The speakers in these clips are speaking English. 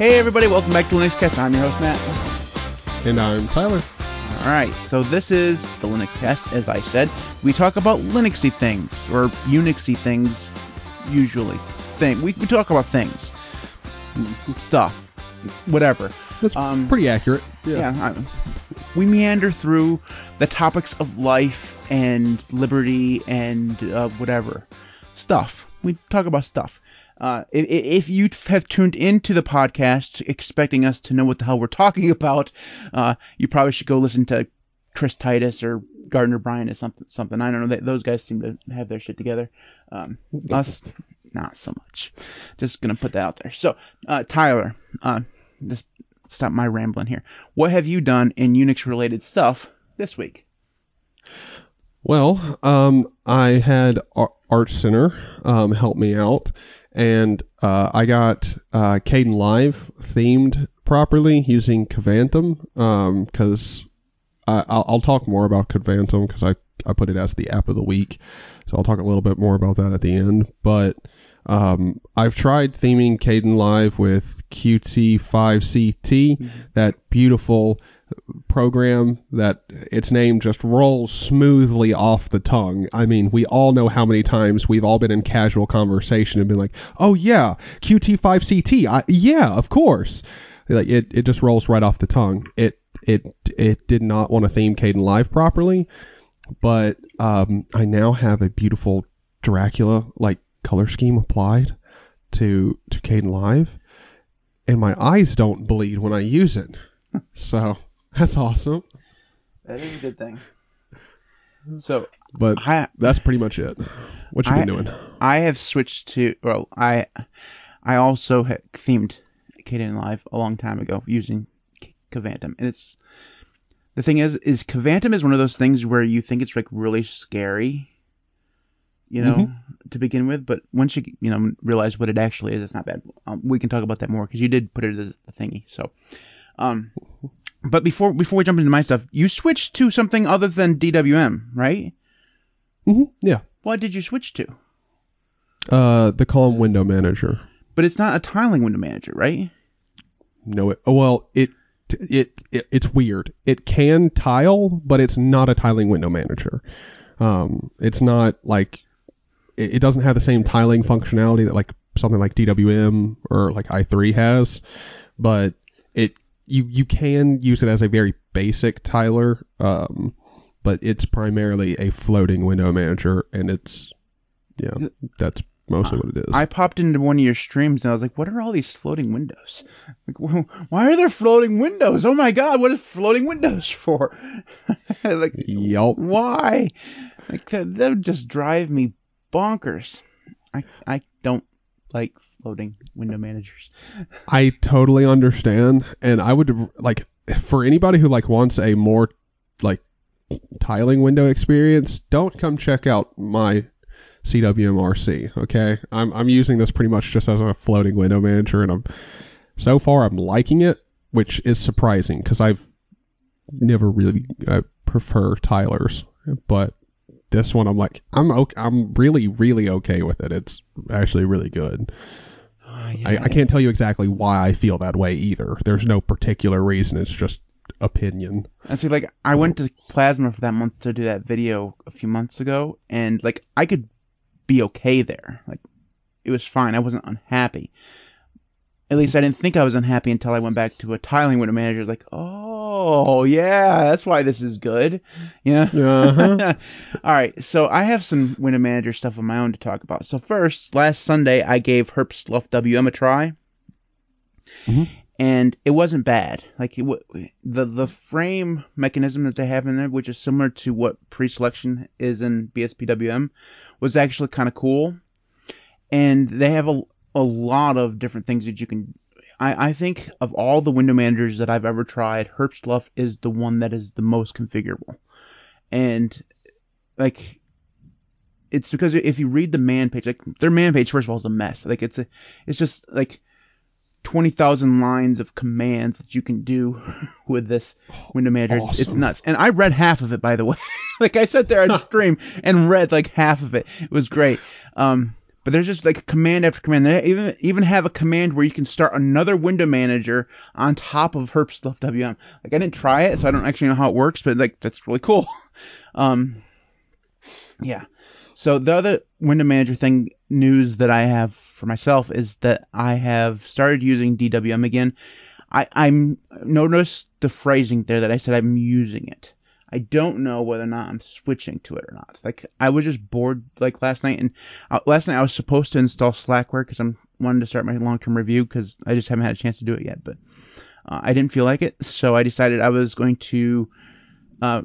Hey everybody, welcome back to Linux Cast. I'm your host Matt. And I'm Tyler. All right, so this is the Linux Cast. As I said, we talk about Linuxy things or Unixy things. Usually, thing we, we talk about things, stuff, whatever. That's Um, pretty accurate. Yeah, I, we meander through the topics of life and liberty and uh, whatever stuff. We talk about stuff. Uh, if you have tuned into the podcast expecting us to know what the hell we're talking about, uh, you probably should go listen to Chris Titus or Gardiner Bryant or something. Something I don't know. They, those guys seem to have their shit together. Um, us, not so much. Just gonna put that out there. So, uh, Tyler, uh, just stop my rambling here. What have you done in Unix related stuff this week? Well, um, I had Ar- Art Center um, help me out, and uh, I got uh, Kdenlive themed properly using Kvantum because I I'll, I'll talk more about Kvantum because I, I put it as the app of the week, so I'll talk a little bit more about that at the end. But um, I've tried theming Kdenlive with Qt5CT, that beautiful program that its name just rolls smoothly off the tongue. I mean, we all know how many times we've all been in casual conversation and been like, "Oh yeah, Qt5CT. I, yeah, of course." Like it, it just rolls right off the tongue. It it it did not want to theme Kdenlive properly, but um, I now have a beautiful Dracula like color scheme applied to to Kdenlive, and my eyes don't bleed when I use it. so that's awesome. That is a good thing. So But I that's pretty much it. What you I- been doing? I have switched to well I I also had themed Kdenlive a long time ago using K- Kvantum and it's the thing is is Kvantum is one of those things where you think it's like really scary you know Mhm. to begin with but once you you know realize what it actually is it's not bad um, we can talk about that more because you did put it as a thingy so um but before before we jump into my stuff you switched to something other than DWM right hmm Yeah. what did you switch to Uh, the calm window manager. but it's not a tiling window manager right No, it. oh, Well, it, it it it's weird. It can tile, but it's not a tiling window manager. Um, it's not like it, it doesn't have the same tiling functionality that like something like DWM or like i3 has, but it you you can use it as a very basic tiler. Um, but it's primarily a floating window manager, and it's yeah, that's mostly what it is. I popped into one of your streams and I was like, "What are all these floating windows? Like, why are there floating windows? Oh my God, what is floating windows for? like, why? Like that, that would just drive me bonkers. I I don't like floating window managers. I totally understand, and I would like for anybody who like wants a more like tiling window experience, don't come check out my CWMRC. Okay, I'm I'm using this pretty much just as a floating window manager, and I'm so far I'm liking it, which is surprising because I've never really I prefer tilers, but this one I'm like I'm okay, I'm really really okay with it. It's actually really good. Ah, I, I can't tell you exactly why I feel that way either. There's no particular reason. It's just opinion. And see, like, I went to Plasma for that month to do that video a few months ago, and like, I could be okay there. Like, it was fine. I wasn't unhappy. At least I didn't think I was unhappy until I went back to a tiling window manager. Like, oh yeah, that's why this is good. Yeah. Uh-huh. All right, so I have some window manager stuff of my own to talk about. So first, last Sunday I gave herbstluftwm a try, Mhm. and it wasn't bad. Like it, w- the the frame mechanism that they have in there, which is similar to what pre-selection is in BSPWM, was actually kind of cool. And they have a a lot of different things that you can. I, I think of all the window managers that I've ever tried, herbstluft is the one that is the most configurable. And like it's because if you read the man page, like their man page, first of all, is a mess. Like it's a, it's just like twenty thousand lines of commands that you can do with this window manager. It's- It's nuts. And I read half of it, by the way. like I sat there on stream and read like half of it. It was great. Um, but there's just like command after command. They even even have a command where you can start another window manager on top of herbstluftwm. Like I didn't try it, so I don't actually know how it works, but like that's really cool. Um, yeah. So the other window manager thing news that I have for myself is that I have started using DWM again. I I'm noticed the phrasing there that I said I'm using it. I don't know whether or not I'm switching to it or not. Like I was just bored like last night, and uh, last night I was supposed to install Slackware because I'm wanting to start my long-term review because I just haven't had a chance to do it yet. But uh, I didn't feel like it, so I decided I was going to uh,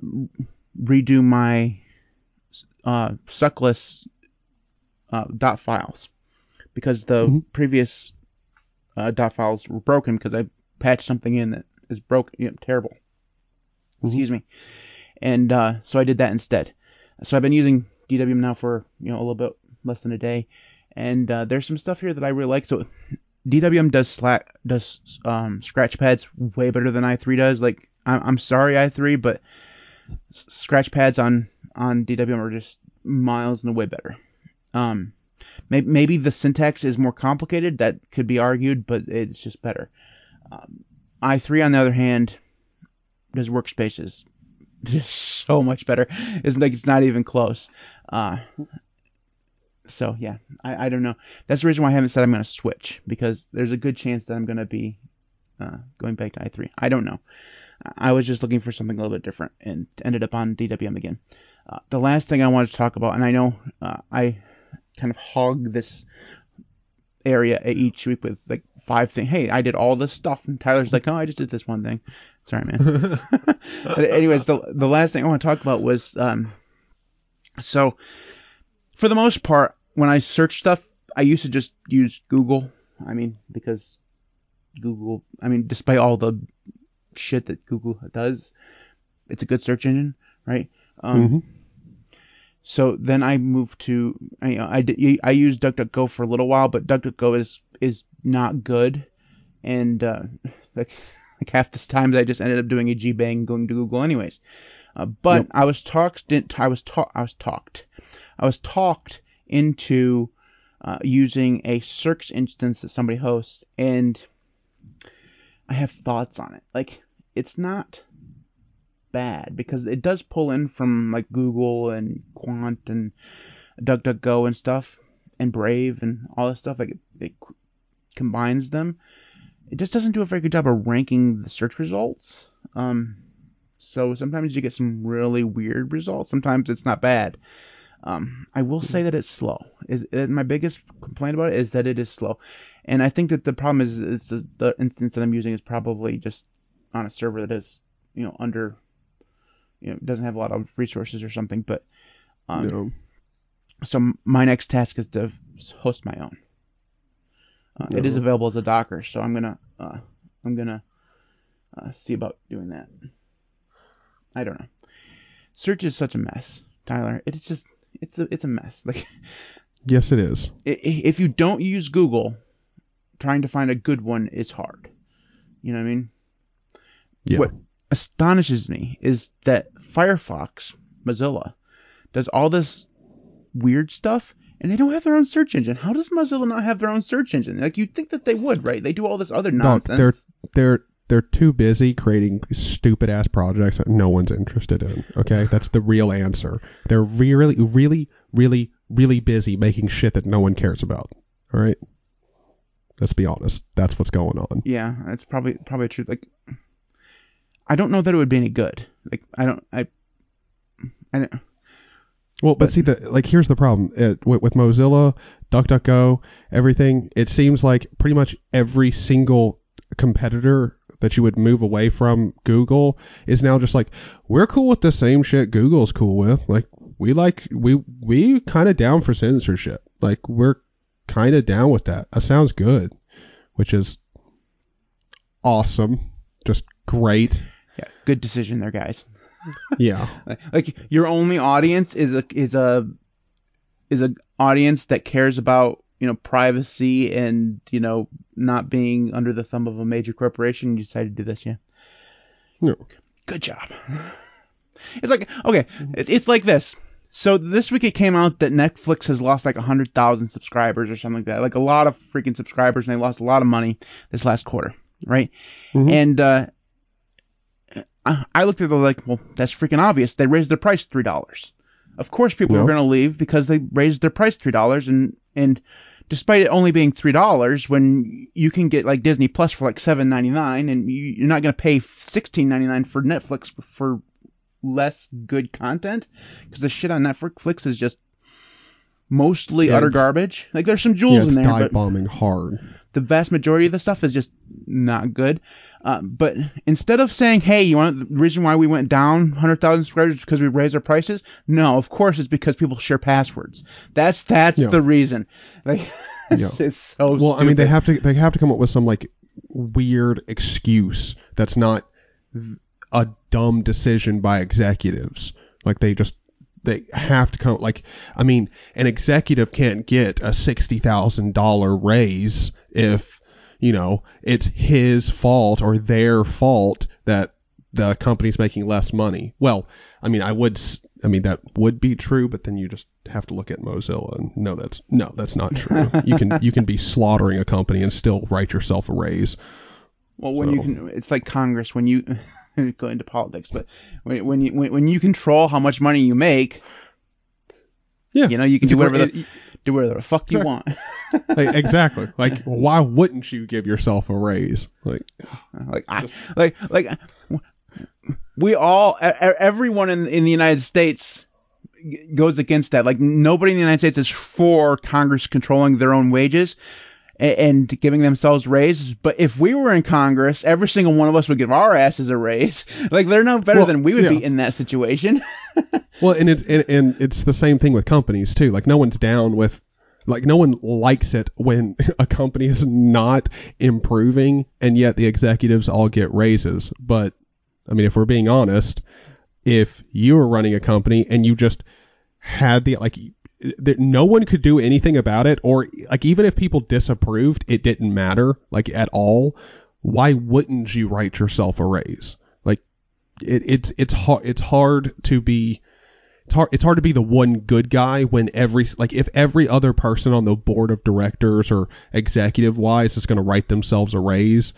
redo my uh, suckless uh, dot files because the Mhm. previous uh, dot files were broken because I patched something in that is broken, you know, terrible. Mhm. Excuse me. And uh, so I did that instead. So I've been using DWM now for you know a little bit less than a day, and uh, there's some stuff here that I really like. So DWM does slack does um, scratch pads way better than i3 does. Like I'm, I'm sorry i3, but scratch pads on on DWM are just miles and way better. Um, maybe, maybe the syntax is more complicated. That could be argued, but it's just better. Um, i3, on the other hand, does workspaces just so much better. It's like it's not even close. Uh, so yeah, I, I don't know. That's the reason why I haven't said I'm going to switch because there's a good chance that I'm going to be uh, going back to i3. I don't know. I was just looking for something a little bit different and ended up on DWM again. Uh, the last thing I wanted to talk about, and I know uh, I kind of hog this area each week with like five things. Hey, I did all this stuff, and Tyler's like, oh, I just did this one thing. Sorry, man. anyways, the the last thing I want to talk about was um, so for the most part, when I search stuff, I used to just use Google. I mean, because Google, I mean, despite all the shit that Google does, it's a good search engine, right? Um, Mhm. So then I moved to I I, did, I used DuckDuckGo for a little while, but DuckDuckGo is is not good, and uh, like like half the times I just ended up doing a G bang going to Google anyways. Uh, but Yep. I was talked didn't I was taught I was talked I was talked into uh, using a SearX instance that somebody hosts, and I have thoughts on it. Like it's not bad because it does pull in from like Google and Qwant and DuckDuckGo and stuff and Brave and all this stuff. Like it, it combines them. It just doesn't do a very good job of ranking the search results. Um, so sometimes you get some really weird results. Sometimes it's not bad. Um, I will say that it's slow. Is is my biggest complaint about it is that it is slow, and I think that the problem is is the, the instance that I'm using is probably just on a server that is you know under you know doesn't have a lot of resources or something. But um, No. so my next task is to host my own. Uh, It is available as a Docker, so I'm gonna uh, I'm gonna uh, see about doing that. I don't know. Search is such a mess, Tyler. It's just it's a it's a mess. Like Yes, it is. if you don't use Google, trying to find a good one is hard. You know what I mean? Yeah. What astonishes me is that Firefox, Mozilla, does all this weird stuff and they don't have their own search engine. How does Mozilla not have their own search engine? Like you'd think that they would, right? They do all this other nonsense. they're they're they're too busy creating stupid ass projects that no one's interested in. Okay, that's the real answer. They're really, really, really, really busy making shit that no one cares about. All right, let's be honest. That's what's going on. Yeah, that's probably probably true. Like, I don't know that it would be any good. Like, I don't, I, I don't. Well, but But- see, the like here's the problem uh, with, with Mozilla, DuckDuckGo, everything. It seems like pretty much every single competitor that you would move away from Google is now just like we're cool with the same shit Google's cool with. Like we like we we kind of down for censorship. Like we're kind of down with that. That sounds good, which is awesome, just great. Yeah, good decision there, guys. Yeah. Like, like your only audience is a is a is a audience that cares about you know privacy and you know not being under the thumb of a major corporation. You decided to do this, yeah. No. Good job. It's like okay, it's, it's like this. So this week it came out that Netflix has lost like 100,000 subscribers or something like that. Like a lot of freaking subscribers and they lost a lot of money this last quarter, right? Mhm. And uh I I looked at it like, well, that's freaking obvious. They raised their price $3. Of course people are going to leave because they raised their price $3 and and despite it only being $3 when you can get like Disney Plus for like 7.99 and you, you're not going to pay 16.99 for Netflix for less good content because the shit on Netflix is just mostly Yeah, utter garbage. Like there's some jewels yeah, it's in there, dive but bombing hard. The vast majority of the stuff is just not good. Uh, but instead of saying, "Hey, you want the reason why we went down 100,000 subscribers is because we raised our prices?" No, of course it's because people share passwords. That's that's Yeah. the reason. Like it's, Yeah. it's so. Well, I mean, they have to they have to come up with some like weird excuse that's not a dumb decision by executives. Like they just they have to come like I mean, an executive can't get a sixty thousand dollar raise if you know it's his fault or their fault that the company's making less money. Well, I mean, I would s- I mean that would be true, but then you just have to look at Mozilla and no, that's no, that's not true. you can you can be slaughtering a company and still write yourself a raise. Well, when you can, it's like Congress when you go into politics, but when, when you when, when you control how much money you make, Yeah, you know, you can do whatever the do whatever the fuck you want. like, exactly. Like, why wouldn't you give yourself a raise? Like, like I, like like we all everyone in in the United States goes against that like nobody in the United States is for Congress controlling their own wages a- and giving themselves raises but if we were in Congress every single one of us would give our asses a raise like they're no better Well, than we would be in that situation well, and it's and, and it's the same thing with companies too. Like, no one's down with. Like no one likes it when a company is not improving and yet the executives all get raises. But I mean, if we're being honest, if you were running a company and you just had the like that no one could do anything about it or like even if people disapproved it didn't matter like at all. Why wouldn't you write yourself a raise? Like it, it's it's hard it's hard to be it's hard it's hard to be the one good guy when every like if every other person on the board of directors or executive wise is going to write themselves a raise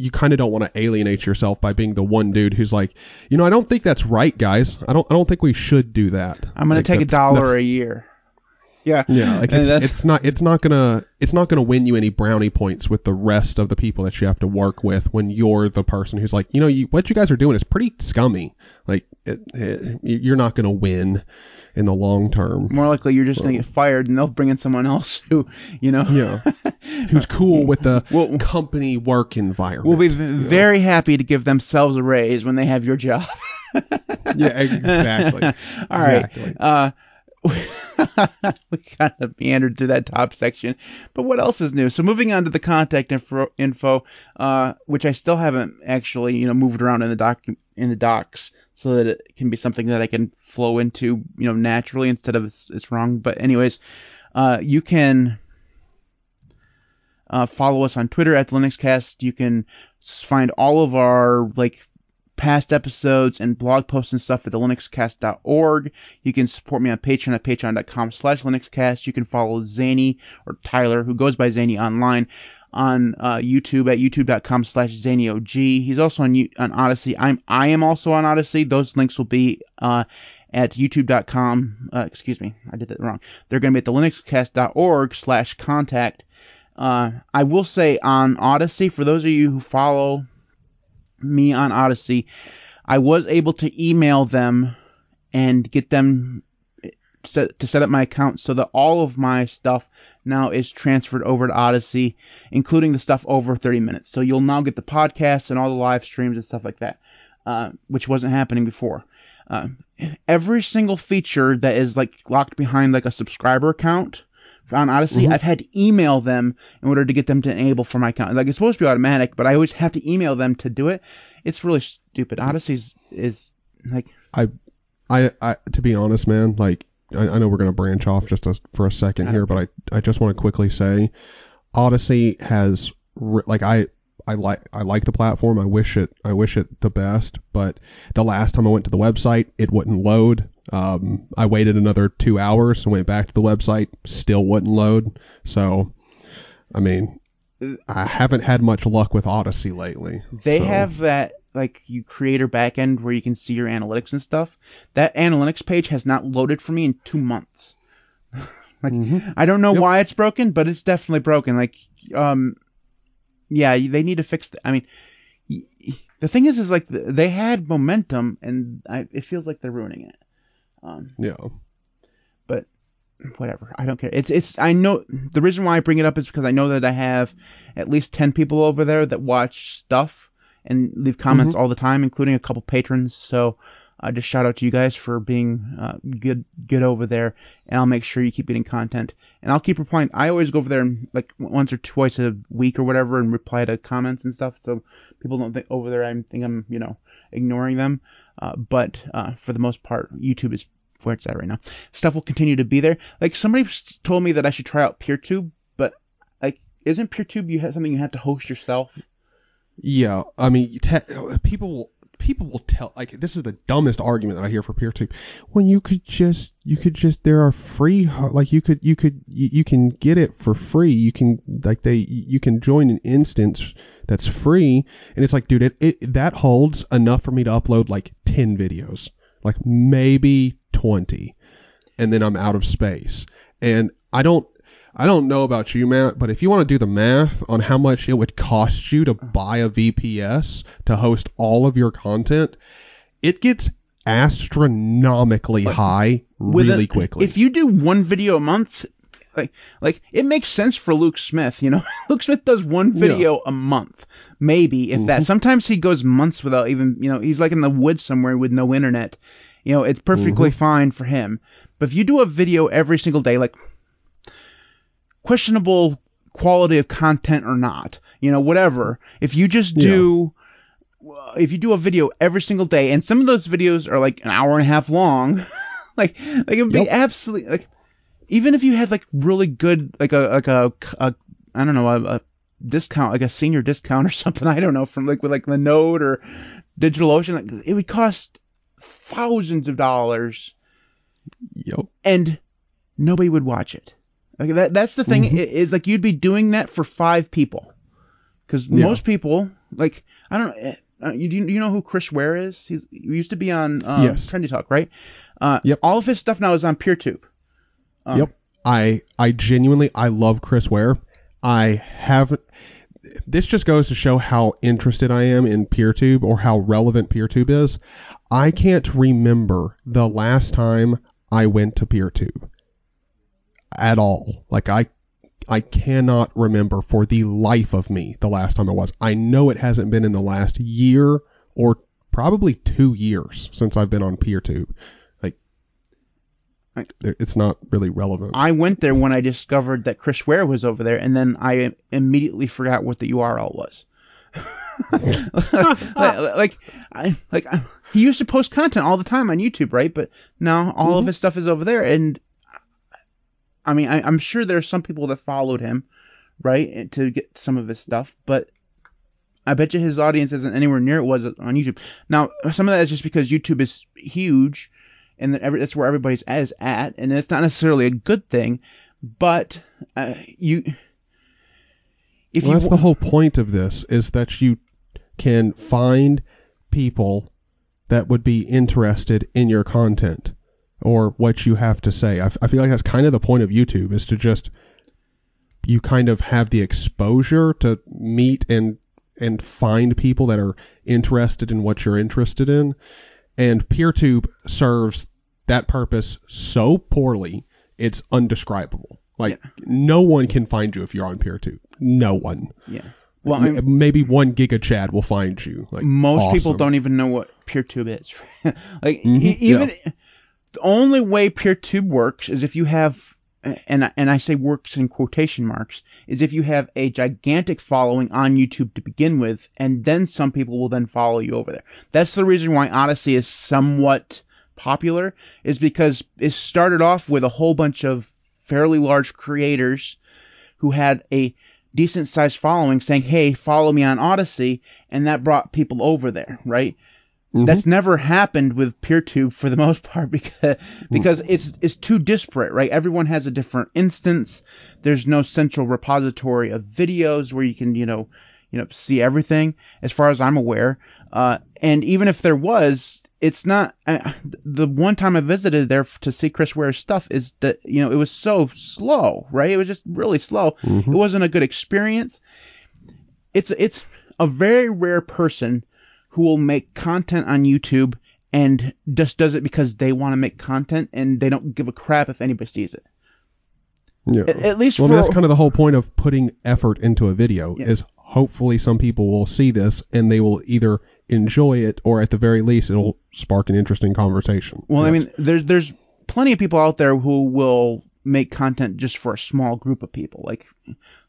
you kind of don't want to alienate yourself by being the one dude who's like, you know, I don't think that's right, guys. I don't I don't think we should do that. I'm gonna Like, take a dollar a year yeah yeah, like it's, it's not it's not gonna it's not gonna win you any brownie points with the rest of the people that you have to work with when you're the person who's like, you know, you, what you guys are doing is pretty scummy. Like it, it, you're not gonna win in the long term. more likely you're just gonna get fired and they'll bring in someone else who you know Yeah, who's cool with the Well- company work environment. will be v- very happy to give themselves a raise when they have your job. Yeah, exactly. All right. Exactly. Uh, we kind of meandered to that top section, but what else is new? So moving on to the contact info, info uh, which I still haven't actually, you know, moved around in the doc in the docs, so that it can be something that I can flow into, you know, naturally instead of it's, it's wrong. But anyways, uh, you can uh, follow us on Twitter at LinuxCast. You can find all of our like past episodes and blog posts and stuff at the linuxcast.org. You can support me on Patreon at patreon.com slash linuxcast. You can follow Zaney or Tyler, who goes by Zaney online, on uh, YouTube at youtube.com slash zaneyog. He's also on, on Odysee. I'm I am also on Odysee. Those links will be uh, at youtube.com. Uh, excuse me, I did that wrong. They're going to be at the linuxcast.org slash contact. Uh, I will say on Odysee, for those of you who follow me on Odysee, I was able to email them and get them set, to set up my account so that all of my stuff now is transferred over to Odysee, including the stuff over 30 minutes. So you'll now get the podcasts and all the live streams and stuff like that, uh, which wasn't happening before. Uh, every single feature that is like locked behind like a subscriber account on Odysee, Mhm. I've had to email them in order to get them to enable for my account. Like it's supposed to be automatic, but I always have to email them to do it. It's really stupid. Odysee's is like I, I, I, to be honest, man, like I, I know we're gonna branch off just a, for a second here, but I, I just want to quickly say, Odysee has re- like I, I like I like the platform. I wish it I wish it the best, but the last time I went to the website, it wouldn't load Um, I waited another two hours and went back to the website, still wouldn't load. So, I mean, I haven't had much luck with Odysee lately. They so. have that like you creator backend where you can see your analytics and stuff. That analytics page has not loaded for me in two months. like Mhm. I don't know Yep. why it's broken, but it's definitely broken. Like um, yeah, they need to fix. The, I mean, the thing is, is like th- they had momentum, and I, it feels like they're ruining it. Um, Yeah. but whatever. I don't care. It's it's I know the reason why I bring it up is because I know that I have at least 10 people over there that watch stuff and leave comments all the time including a couple patrons. So I just shout out to you guys for being uh, good good over there and I'll make sure you keep getting content. And I'll keep replying. I always go over there and like once or twice a week or whatever and reply to comments and stuff so people don't think over there I think I'm, you know, ignoring them. Uh, but uh, for the most part, YouTube is where it's at right now. Stuff will continue to be there. Like somebody told me that I should try out PeerTube, but like isn't PeerTube you have something you have to host yourself? Yeah, I mean, te- people will people will tell like this is the dumbest argument that I hear for PeerTube. When you could just you could just there are free like you could you could you, you can get it for free. You can like they you can join an instance that's free, and it's like, dude, it, it that holds enough for me to upload like ten videos, like maybe twenty, and then I'm out of space. And I don't I don't know about you, Matt, but if you want to do the math on how much it would cost you to uh-huh. buy a VPS to host all of your content, it gets astronomically high really a- quickly. If you do one video a month, like like it makes sense for Luke Smith. You know, Luke Smith does one video a month, maybe if that. Mm-hmm. Sometimes he goes months without even. You know, he's like in the woods somewhere with no internet. You know, it's perfectly mm-hmm. fine for him. But if you do a video every single day, like questionable quality of content or not, you know, whatever. If you just do, uh, if you do a video every single day, and some of those videos are like an hour and a half long, like like it would Yep. be absolutely like, even if you had like really good like a like a, a I don't know a, a discount like a senior discount or something I don't know from like with like the Node or DigitalOcean, like it would cost thousands of dollars Yep. and nobody would watch it. Like that that's the thing Mhm. i- is like you'd be doing that for five people, because Yeah. most people like I don't know. Uh, you you know who Chris Were is? He's, he used to be on um, Yes. Trendy Talk, right? Uh, Yep. All of his stuff now is on PeerTube. Um, Yep. I I genuinely I love Chris Were. I haven't. This just goes to show how interested I am in PeerTube or how relevant PeerTube is. I can't remember the last time I went to PeerTube at all. Like I I cannot remember for the life of me the last time it was. I know it hasn't been in the last year or probably 2 years since I've been on PeerTube. Like I- it's not really relevant. I went there when I discovered that Chris Were was over there, and then I immediately forgot what the URL was. like, like, I, like I, he used to post content all the time on YouTube, right? But now all of Mhm. his stuff is over there, and I mean, I, I'm sure there are some people that followed him, right, to get some of his stuff, but I bet you his audience isn't anywhere near it was on YouTube. Now, some of that is just because YouTube is huge, and that every, that's where everybody's as at, and it's not necessarily a good thing, but uh, you. If well, you that's the whole point of this is that you can find people that would be interested in your content or what you have to say. I, f- I feel like that's kind of the point of YouTube is to just you kind of have the exposure to meet and and find people that are interested in what you're interested in. And PeerTube serves that purpose so poorly, it's undescribable. Like no one can find you if you're on PeerTube. No one. yeah. Well, I M- mean, maybe one Giga Chad will find you. Like most people don't even know what PeerTube is. like Mhm, e- even the only way PeerTube works is if you have and and I say works in quotation marks is if you have a gigantic following on YouTube to begin with, and then some people will then follow you over there. That's the reason why Odysee is somewhat popular, is because it started off with a whole bunch of fairly large creators who had a decent sized following saying, "Hey, follow me on Odysee," and that brought people over there, right? Mhm. That's never happened with PeerTube for the most part because because it's it's too disparate, right? Everyone has a different instance. There's no central repository of videos where you can, you know, you know, see everything as far as I'm aware. Uh, and even if there was, it's not. Uh, the one time I visited there to see Chris Were's stuff is that you know it was so slow, right? It was just really slow. Mhm. It wasn't a good experience. It's it's a very rare person who will make content on YouTube and just does it because they want to make content and they don't give a crap if anybody sees it. Yeah. At, at least well, for that's kind of the whole point of putting effort into a video Yeah. is hopefully some people will see this and they will either enjoy it or at the very least it'll spark an interesting conversation. Well, I mean, there's there's plenty of people out there who will make content just for a small group of people. Like,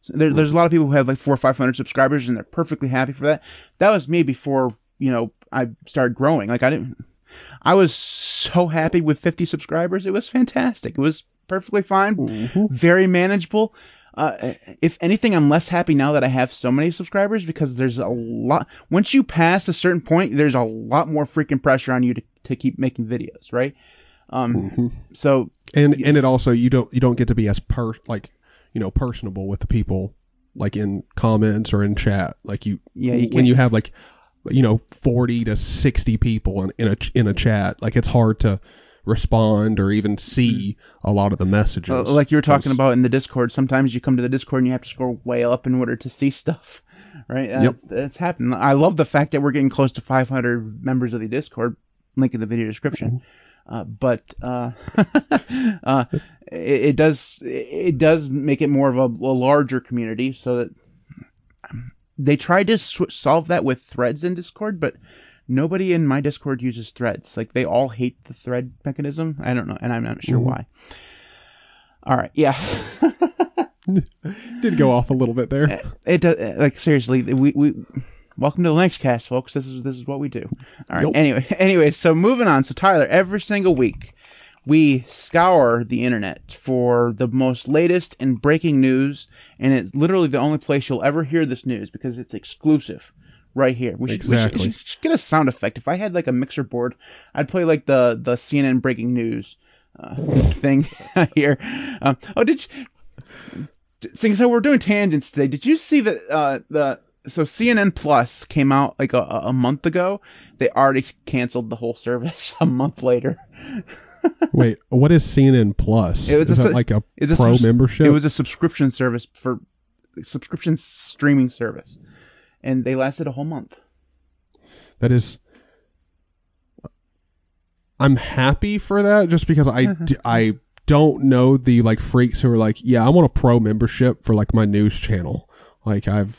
there, there's a lot of people who have like four or five hundred subscribers, and they're perfectly happy for that. That was me before you know I started growing. Like, I didn't. I was so happy with 50 subscribers. It was fantastic. It was perfectly fine, Mhm. very manageable. Uh, if anything, I'm less happy now that I have so many subscribers because there's a lot. Once you pass a certain point, there's a lot more freaking pressure on you to, to keep making videos, right? Um, Mhm. so and and it also you don't you don't get to be as per like you know personable with the people like in comments or in chat like you Yeah, you when you have like you know 40 to 60 people in, in a in a chat like it's hard to respond or even see a lot of the messages uh, like you were talking about in the Discord, sometimes you come to the Discord and you have to scroll way up in order to see stuff, right? Yep. That's, happened. I love the fact that we're getting close to 500 members of the Discord. Link in the video description. Uh, but uh, uh, it, it does it does make it more of a, a larger community, so that they tried to sw- solve that with threads in Discord, but nobody in my Discord uses threads. Like they all hate the thread mechanism. I don't know, and I'm not sure Mhm. why. All right, yeah. did go off a little bit there it does like seriously we, we welcome to the next cast folks this is this is what we do all right Yup. anyway anyway so moving on so tyler every single week we scour the internet for the most latest and breaking news and it's literally the only place you'll ever hear this news because it's exclusive right here we should, we should- Exactly. we should get a sound effect if i had like a mixer board i'd play like the the cnn breaking news uh, thing here um, oh did you Seeing so we're doing tangents today. Did you see that uh, the so CNN Plus came out like a, a month ago? They already canceled the whole service a month later. Wait what is CNN Plus? It was is a that like a It's a pro subs- membership? It was a subscription service for subscription streaming service, and they lasted a whole month. that is I'm happy for that just because I I, d- I don't know the like freaks who are like yeah I want a pro membership for like my news channel. Like I've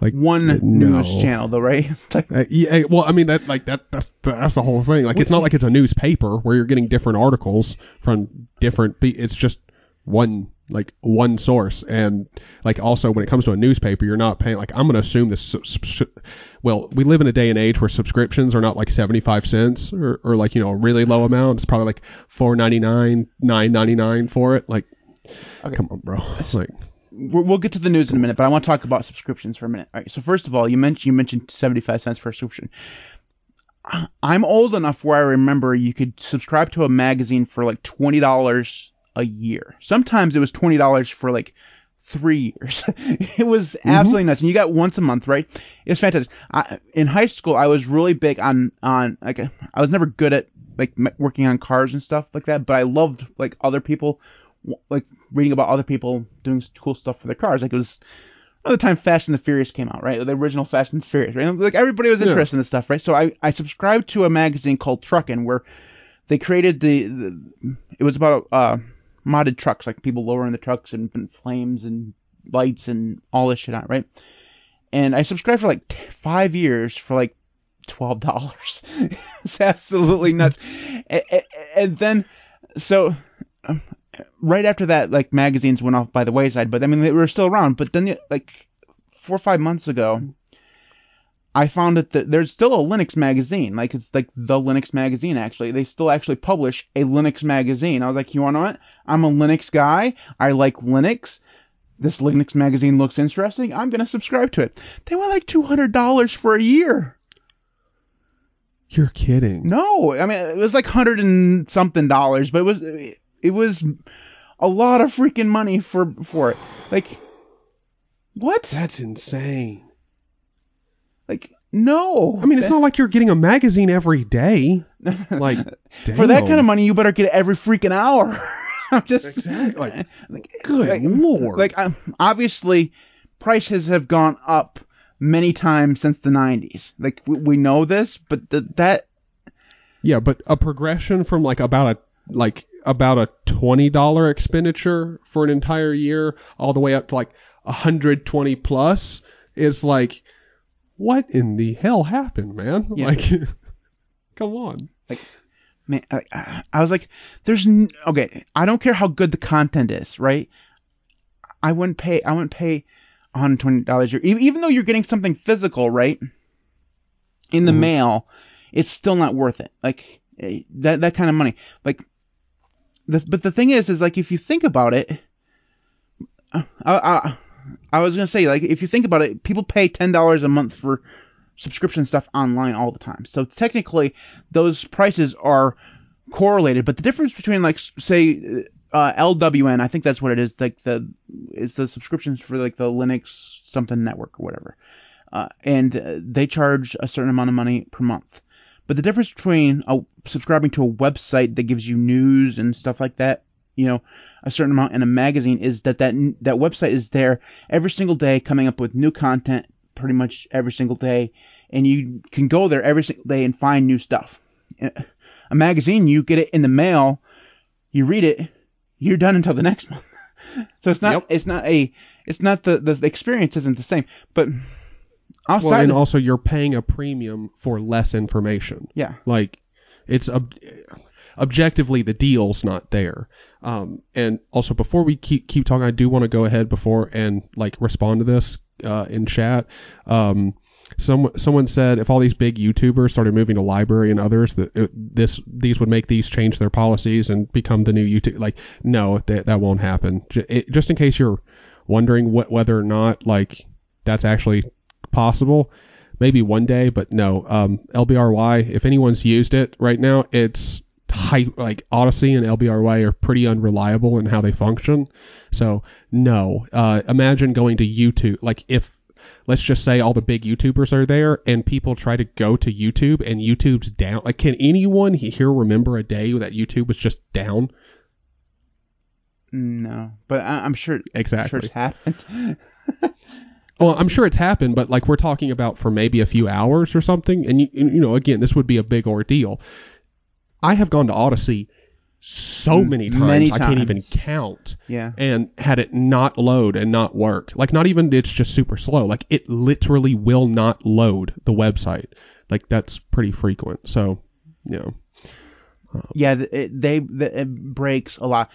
like One no. news channel though, right? Like, uh, yeah well I mean that like that that's that's the whole thing like it's not like it's a newspaper where you're getting different articles from different it's just one like one source and like also when it comes to a newspaper you're not paying like i'm going to assume this sub- well we live in a day and age where subscriptions are not like 75 cents or, or like you know a really low amount it's probably like 4.99 9.99 for it like Okay. come on bro It's like we'll get to the news in a minute, but I want to talk about subscriptions for a minute. All right. So first of all, you mentioned you mentioned seventy five cents for a subscription. I'm old enough where I remember you could subscribe to a magazine for like twenty dollars a year. Sometimes it was twenty dollars for like three years. it was mm-hmm. absolutely nuts, and you got once a month, right? It was fantastic. I, in high school, I was really big on on like I was never good at like working on cars and stuff like that, but I loved like other people like reading about other people doing cool stuff for their cars. Like it was another time Fast and the Furious came out, right? The original Fast and the Furious, right? Like everybody was Yeah. interested in this stuff, right? So I, I subscribed to a magazine called Truckin' where they created the, the it was about uh modded trucks, like people lowering the trucks and, and flames and lights and all this shit on, right? And I subscribed for like t- five years for like twelve dollars. it's absolutely nuts. and, and then so right after that, like magazines went off by the wayside, but I mean they were still around. But then like four or five months ago, I found that the, there's still a Linux magazine. Like it's like the Linux magazine. Actually, they still actually publish a Linux magazine. I was like, you want to know what? I'm a Linux guy. I like Linux. This Linux magazine looks interesting. I'm gonna subscribe to it. They were like two hundred dollars for a year. You're kidding. No, I mean it was like hundred and something dollars, but it was it was a lot of freaking money for for it. Like what? That's insane. Like no. I mean, it's not like you're getting a magazine every day. Like for that kind of money, you better get it every freaking hour. I'm just Exactly. Like, like, good like, lord. Like um, obviously, prices have gone up many times since the 90s. Like we, we know this, but the, that Yeah, but a progression from like about a like about a twenty dollar expenditure for an entire year all the way up to like a hundred twenty plus is like what in the hell happened, man? Yeah. Like come on. Like man, I- I, was like, there's n- okay. I don't care how good the content is, right? I wouldn't pay. I wouldn't pay 120 dollars. Even even though you're getting something physical, right? In the Mhm. mail, it's still not worth it. Like eh, that that kind of money. Like, the, but the thing is, is like if you think about it, I, I I was gonna say like if you think about it, people pay ten dollars a month for subscription stuff online all the time. So technically, those prices are correlated. But the difference between like say uh, LWN, I think that's what it is. Like the it's the subscriptions for like the Linux something network or whatever, uh, and uh, they charge a certain amount of money per month. But the difference between uh, subscribing to a website that gives you news and stuff like that, you know, a certain amount, and a magazine is that that that website is there every single day, coming up with new content pretty much every single day, and you can go there every single day and find new stuff. A magazine, you get it in the mail, you read it, you're done until the next month. so it's not Yep. it's not a it's not the the experience isn't the same. But outside, Well, and of- also you're paying a premium for less information. yeah, Like it's ob- objectively the deal's not there. Um, and also before we keep keep talking, I do want to go ahead before and like respond to this uh, in chat. Um, some someone said if all these big YouTubers started moving to LBRY and others that it, this these would make these change their policies and become the new YouTube. Like no, that that won't happen. J- it- just in case you're wondering wh- whether or not like that's actually possible maybe one day, but no. Um, LBRY, if anyone's used it right now, it's high, like Odysee and LBRY are pretty unreliable in how they function. So no. Uh, imagine going to YouTube, like if let's just say all the big YouTubers are there and people try to go to YouTube and YouTube's down. Like, can anyone here remember a day that YouTube was just down? no, but I, I'm sure I'm sure Exactly. it's happened. Well, I'm sure it's happened, but like we're talking about for maybe a few hours or something, and you, you know, again, this would be a big ordeal. I have gone to Odysee so many times many I can't even count, yeah, and had it not load and not work. Like not even it's just super slow. Like it literally will not load the website. Like that's pretty frequent. So, you know, yeah, it, they the, it breaks a lot.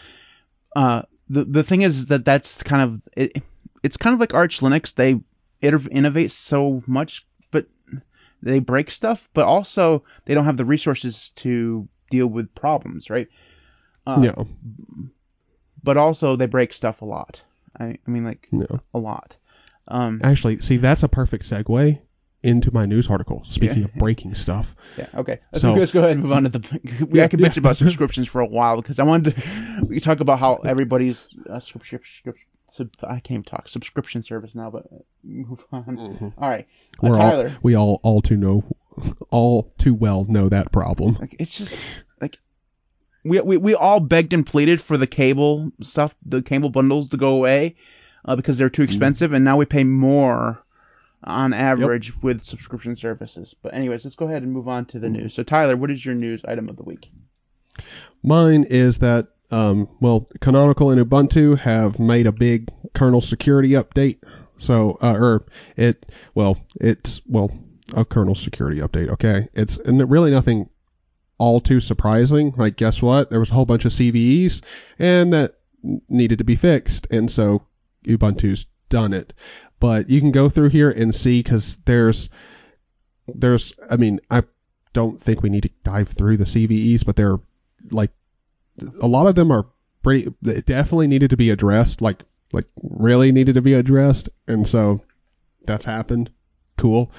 Uh, the the thing is that that's kind of it, it's kind of like Arch Linux. They innovate so much, but they break stuff, but also they don't have the resources to deal with problems, right? Uh, yeah, But also they break stuff a lot. I, I mean, like yeah. a lot. Um, Actually, see, that's a perfect segue into my news article. Speaking Yeah. of breaking stuff. Yeah. Okay. Let's, So- let's go ahead and move on to the. We, Yeah, I could bitch yeah. about subscriptions for a while because I wanted to. We talk about how everybody's uh, subscription. Sub, I can't even talk subscription service now, but uh, move on. All right, uh, We're all we all all too know all too well know that problem. Like it's just like we, we we all begged and pleaded for the cable stuff, the cable bundles to go away uh, because they're too Mm-hmm. expensive, and now we pay more on average with subscription services. But anyways, let's go ahead and move on to the news. So Tyler, what is your news item of the week? Mine is that um, well, Canonical and Ubuntu have made a big kernel security update. So, uh, or it, well, it's well a kernel security update. Okay, it's really nothing all too surprising. Like, guess what? There was a whole bunch of CVEs, and that needed to be fixed, and so Ubuntu's done it. But you can go through here and see because there's there's I mean I don't think we need to dive through the CVEs, but they're like a lot of them are pretty definitely needed to be addressed like like really needed to be addressed and so that's happened cool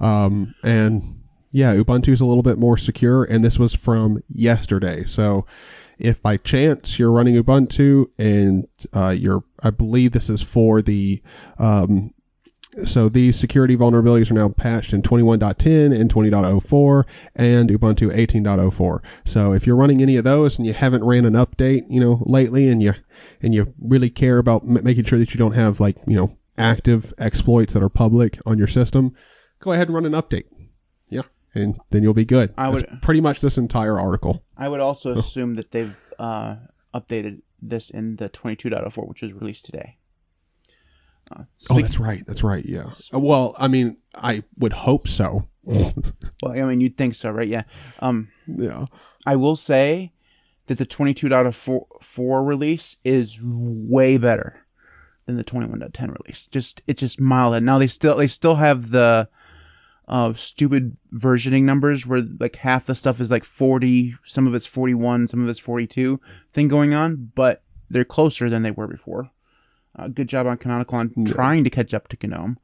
um and yeah, Ubuntu's a little bit more secure, and this was from yesterday. So if by chance you're running Ubuntu and uh, you're, I believe this is for the, um, so these security vulnerabilities are now patched in 21.10 and 20.04 and Ubuntu 18.04. So if you're running any of those and you haven't ran an update, you know, lately, and you and you really care about m- making sure that you don't have like you know active exploits that are public on your system, go ahead and run an update. Yeah, and then you'll be good. I would- That's pretty much this entire article. I would also assume that they've uh, updated this in the 22.04, which was released today. Oh, that's right. That's right. Yeah. Uh, Well, I mean, I would hope so. well, I mean, you'd think so, right? Yeah. Um, yeah. I will say that the 22.04 release is way better than the 21.10 release. Just it's just mild. And now they still they still have the uh, stupid versioning numbers where like half the stuff is like 40, some of it's 41, some of it's 42 thing going on, but they're closer than they were before. Uh, good job on Canonical on Yeah. trying to catch up to GNOME,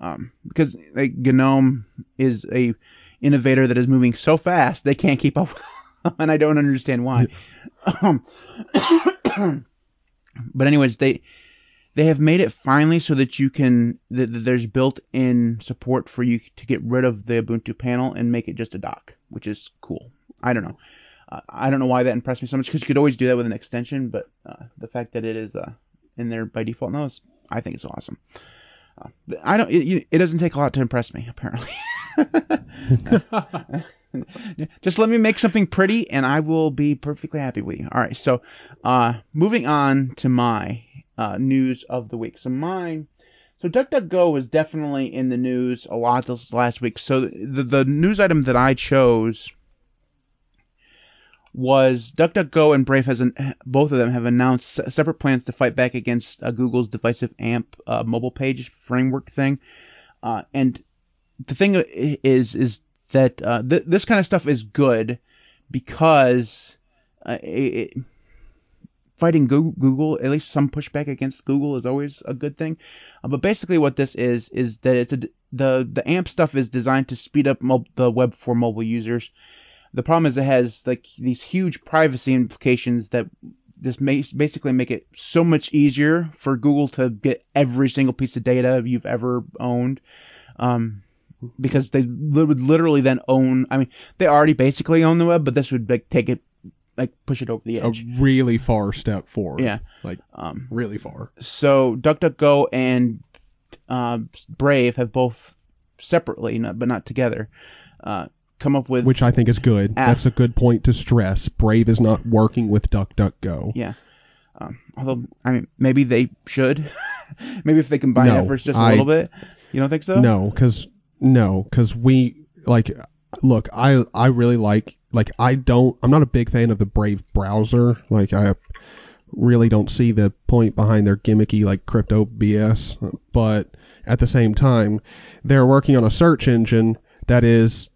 um, because like, GNOME is a innovator that is moving so fast they can't keep up, and I don't understand why. Um, but anyways, they they have made it finally so that you can that that there's built-in support for you to get rid of the Ubuntu panel and make it just a dock, which is cool. I don't know. Uh, I don't know why that impressed me so much because you could always do that with an extension, but uh, the fact that it is uh, in there by default now I think, it's awesome. Uh, I don't. It, it doesn't take a lot to impress me, apparently. Just let me make something pretty, and I will be perfectly happy with you. All right. So, uh, moving on to my uh, news of the week. So mine. So DuckDuckGo was definitely in the news a lot this last week. So the the news item that I chose was DuckDuckGo and Brave has an, both of them have announced separate plans to fight back against uh, Google's divisive AMP uh, mobile page framework thing. Uh, and the thing is is that uh, th- this kind of stuff is good because uh, it, fighting Goo- Google, at least some pushback against Google is always a good thing. Uh, but basically, what this is is that it's a the the AMP stuff is designed to speed up the web for mobile users. The problem is it has like these huge privacy implications that just makes basically make it so much easier for Google to get every single piece of data you've ever owned. Um, because they would literally then own. I mean, they already basically own the web, but this would like take it, like push it over the edge. A really far step forward. Yeah. Like Um, really far. so DuckDuckGo and uh, Brave have both separately, not, but not together, uh, come up with Which I think is good. Ah. That's a good point to stress. Brave is not working with DuckDuckGo. yeah. Um, although I mean, maybe they should. maybe if they combine No, efforts just a I- little bit. You don't think so? No, because no, because we like look. I I really like like I don't. I'm not a big fan of the Brave browser. Like I really don't see the point behind their gimmicky like crypto BS. But at the same time, they're working on a search engine that is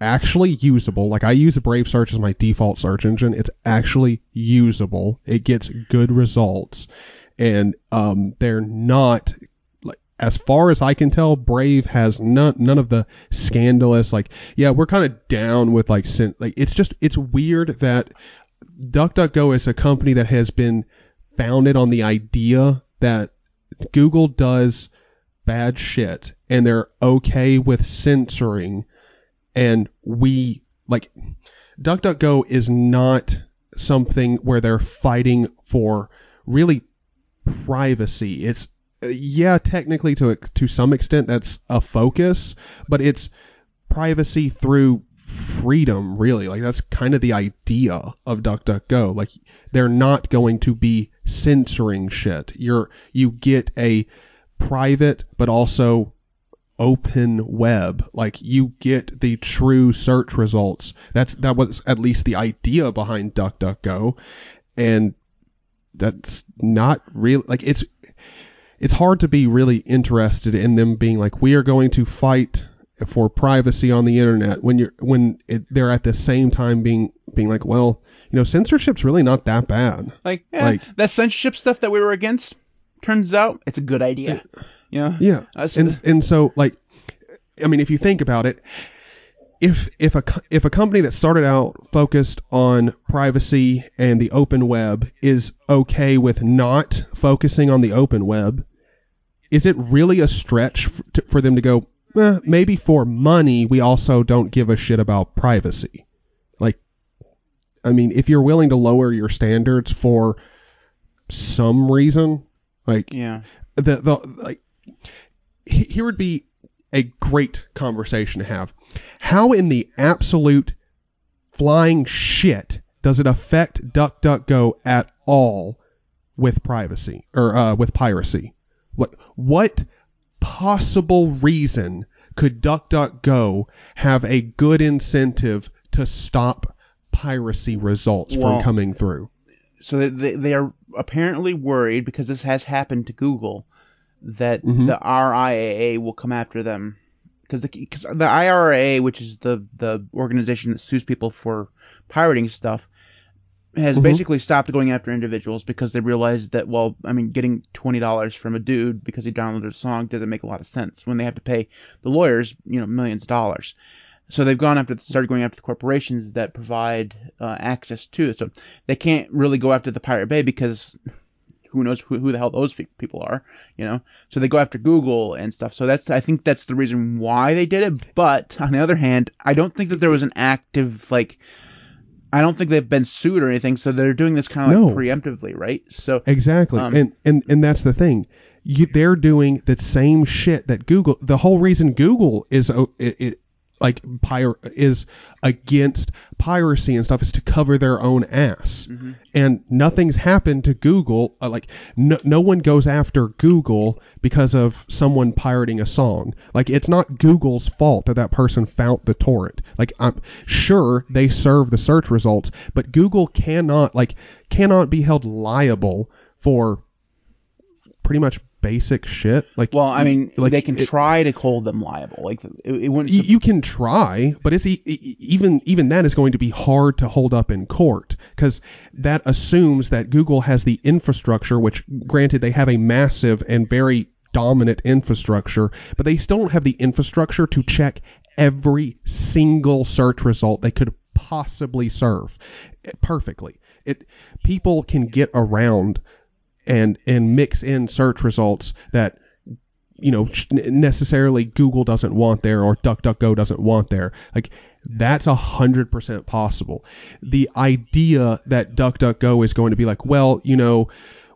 actually usable. Like I use Brave Search as my default search engine. It's actually usable. It gets good results, and um, they're not like as far as I can tell, Brave has none none of the scandalous like yeah we're kind of down with like sin- like it's just it's weird that DuckDuckGo is a company that has been founded on the idea that Google does bad shit and they're okay with censoring and we like DuckDuckGo is not something where they're fighting for really privacy. It's yeah, technically to to some extent that's a focus, but it's privacy through freedom really. Like that's kind of the idea of DuckDuckGo. Like they're not going to be censoring shit. You're you get a private but also open web. Like you get the true search results. That's that was at least the idea behind DuckDuckGo, and that's not real. Like it's it's hard to be really interested in them being like we are going to fight for privacy on the internet when you're when it, they're at the same time being being like well you know censorship's really not that bad Like, yeah, Like- that censorship stuff that we were against. Turns out it's a good idea. You Yeah, Uh, and and so like, I mean, if you think about it, if if a if a company that started out focused on privacy and the open web is okay with not focusing on the open web, is it really a stretch f- to, for them to go? Eh, maybe for money, we also don't give a shit about privacy. Like, I mean, if you're willing to lower your standards for some reason, like Yeah. the the like here would be a great conversation to have. How in the absolute flying shit does it affect DuckDuckGo at all with privacy or uh, with piracy? What what possible reason could DuckDuckGo have a good incentive to stop piracy results Well, from coming through? So they- they, they are apparently worried because this has happened to Google that Mhm. the RIAA will come after them because the, 'cause the IRA, which is the the organization that sues people for pirating stuff, has Mhm. basically stopped going after individuals because they realized that well, I mean, getting twenty dollars from a dude because he downloaded a song doesn't make a lot of sense when they have to pay the lawyers, you know, millions of dollars. So they've gone after started going after the corporations that provide uh, access to it. So they can't really go after the Pirate Bay because who knows who, who the hell those people are, you know? So they go after Google and stuff. So that's I think that's the reason why they did it. But on the other hand, I don't think that there was an active like. I don't think they've been sued or anything, so they're doing this kind of like preemptively, right? So Exactly, Um, and and and that's the thing. You, they're doing the same shit that Google. The whole reason Google is o- it, it, like pir- is against piracy and stuff is to cover their own ass. And nothing's happened to Google. Uh, like no, no one goes after Google because of someone pirating a song. Like it's not Google's fault that that person found the torrent. Like I'm sure they serve the search results, but Google cannot like cannot be held liable for pretty much basic shit. Like well, I mean, like they can it- try to hold them liable. Like it, it wouldn't. y- you can try, but it's e- even even that is going to be hard to hold up in court because that assumes that Google has the infrastructure. Which, granted, they have a massive and very dominant infrastructure, but they still don't have the infrastructure to check every single search result they could possibly serve perfectly. It people can get around and and mix in search results that you know necessarily Google doesn't want there or DuckDuckGo doesn't want there. Like that's a hundred percent possible. The idea that DuckDuckGo is going to be like, well, you know,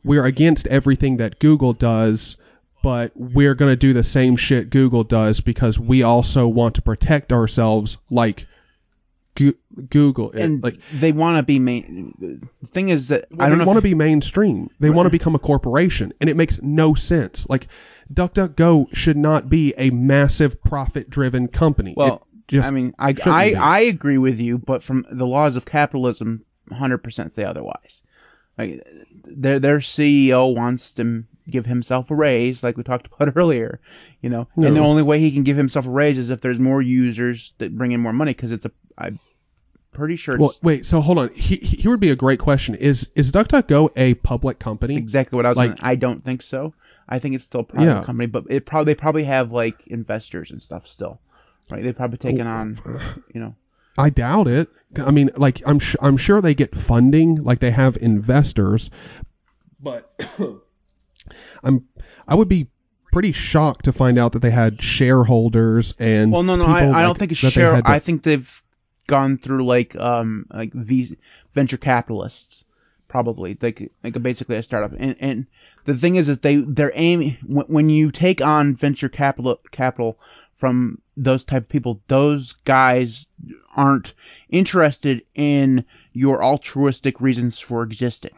we're against everything that Google does, but we're going to do the same shit Google does because we also want to protect ourselves like Google. and like they want to be main. The thing is that I don't they want to be mainstream. They want to become a corporation, and it makes no sense. Like DuckDuckGo should not be a massive profit-driven company. Well, just I mean, I I. I agree with you, but from the laws of capitalism, 100% say otherwise. Like their their CEO wants to give himself a raise, like we talked about earlier, you know, and the only way he can give himself a raise is if there's more users that bring in more money, because it's a I'm pretty sure it's, well, wait. So hold on. He, he- here would be a great question: Is is DuckDuckGo a public company? exactly what I was. like- gonna- I don't think so. I think it's still a private Yeah. company, but it probably they probably have like investors and stuff still, right? They've probably taken oh. on, you know. I doubt it. I mean, like I'm sh- I'm sure they get funding, like they have investors, but I'm I would be pretty shocked to find out that they had shareholders and Well, no, no, I, people, I don't think it's that they share. had to- I think they've gone through like um like v, venture capitalists probably like like basically a startup and and the thing is that they they're aiming when, you take on venture capital capital from those type of people those guys aren't interested in your altruistic reasons for existing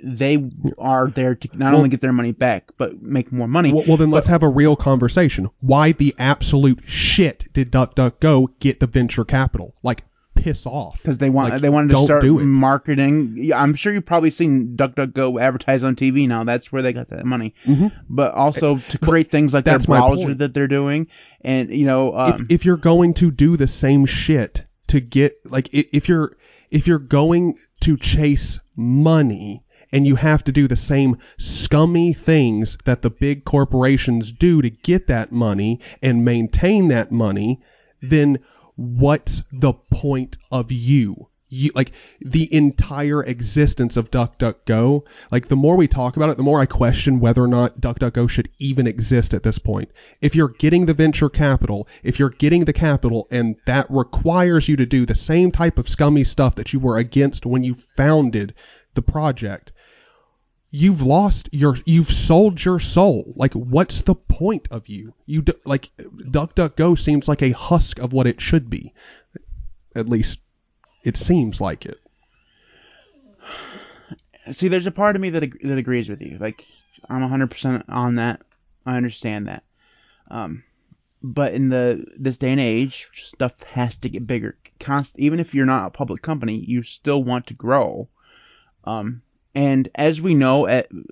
they are there to not Well- only get their money back but make more money Well, well, then let's have a real conversation. Why the absolute shit did DuckDuckGo get the venture capital? Like, piss off. because they want Like, they wanted to start marketing. Yeah, I'm sure you've probably seen DuckDuckGo advertise on TV now. That's where they got that money. Mhm. But also to create things like their browser that they're doing, and you know, um, if, if you're going to do the same shit to get like if you're if you're going to chase money and you have to do the same scummy things that the big corporations do to get that money and maintain that money then what's the point of you? You, like the entire existence of DuckDuckGo. Like the more we talk about it, the more I question whether or not DuckDuckGo should even exist at this point. If you're getting the venture capital, if you're getting the capital, and that requires you to do the same type of scummy stuff that you were against when you founded the project, you've lost your you've sold your soul like what's the point of you you do, like duckduckgo seems like a husk of what it should be at least it seems like it See, there's a part of me that ag- that agrees with you. Like, I'm 100% on that. I understand that. Um, but in the this day and age, stuff has to get bigger. Const- even if you're not a public company, you still want to grow. Um, and as we know,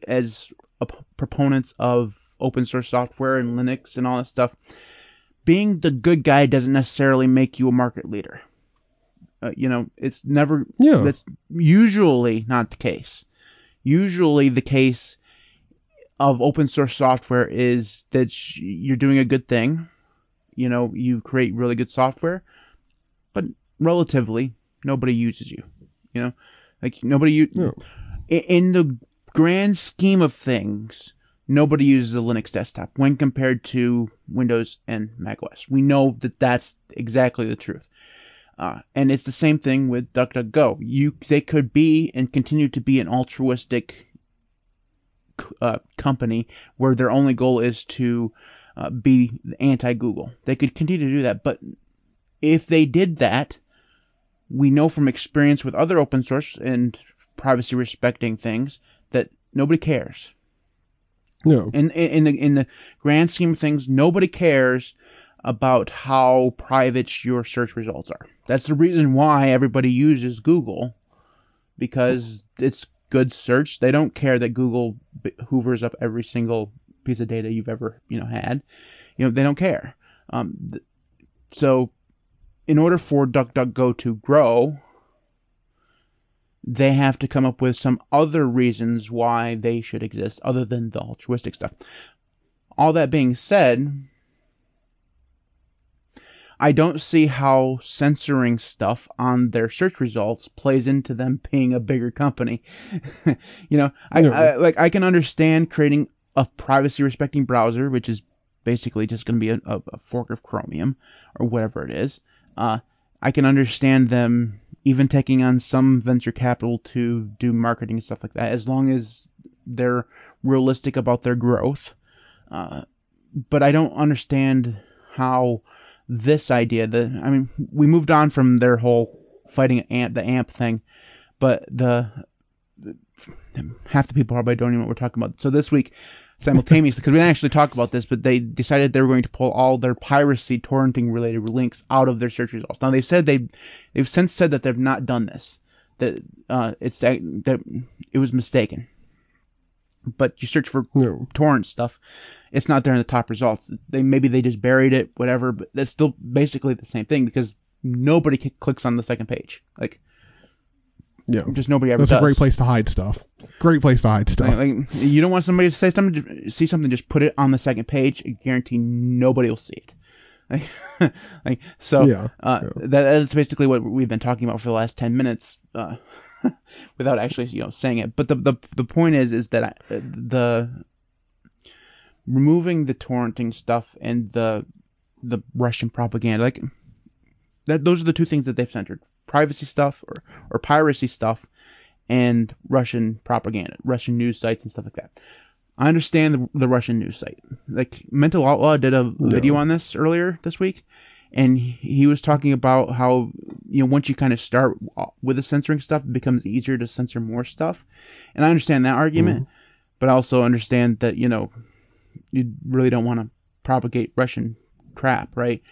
as a p- proponents of open source software and Linux and all that stuff, being the good guy doesn't necessarily make you a market leader. Uh, you know, it's never yeah that's usually not the case. Usually, the case of open source software is that you're doing a good thing. You know, you create really good software, but relatively, nobody uses you. You know, like nobody u- No. In the grand scheme of things, nobody uses a Linux desktop when compared to Windows and macOS. We know that that's exactly the truth. Uh, and it's the same thing with DuckDuckGo. You, they could be and continue to be an altruistic uh, company where their only goal is to uh, be anti-Google. They could continue to do that, but if they did that, we know from experience with other open source and privacy respecting things that nobody cares. no In, in in the in the grand scheme of things, nobody cares about how private your search results are. That's the reason why everybody uses Google because it's good search. They don't care that Google hoovers up every single piece of data you've ever you know had. You know they don't care. Um, so, in order for DuckDuckGo to grow, they have to come up with some other reasons why they should exist other than the altruistic stuff. All that being said, I don't see how censoring stuff on their search results plays into them being a bigger company. you know, I, No. I like I can understand creating a privacy respecting browser, which is basically just going to be a, a, a fork of Chromium or whatever it is. Uh, I can understand them even taking on some venture capital to do marketing and stuff like that, as long as they're realistic about their growth. Uh, but I don't understand how this idea, the I mean, we moved on from their whole fighting amp, the amp thing, but the, the half the people probably don't even know what we're talking about. So this week, simultaneously, because we didn't actually talk about this, but they decided they were going to pull all their piracy torrenting related links out of their search results. Now they've said they they've since said that they've not done this, that uh, it's that, that it was mistaken. But you search for no torrent stuff, it's not there in the top results. They maybe they just buried it, whatever. But that's still basically the same thing because nobody clicks on the second page. Like yeah just nobody ever that's does. a great place to hide stuff great place to hide stuff Like, like, you don't want somebody to say something, see something, just put it on the second page. I guarantee nobody will see it. Like, like so, Yeah, uh, yeah. That, that's basically what we've been talking about for the last ten minutes, uh, without actually you know saying it. But the the the point is is that I, the removing the torrenting stuff and the the Russian propaganda, like that, those are the two things that they've centered: privacy stuff or or piracy stuff and Russian propaganda, Russian news sites and stuff like that. I understand the, the Russian news site. Like Mental Outlaw did a video on this earlier this week, and he- was talking about how you know once you kind of start with the censoring stuff, it becomes easier to censor more stuff. And I understand that argument, but I also understand that you know you really don't want to propagate Russian crap, right?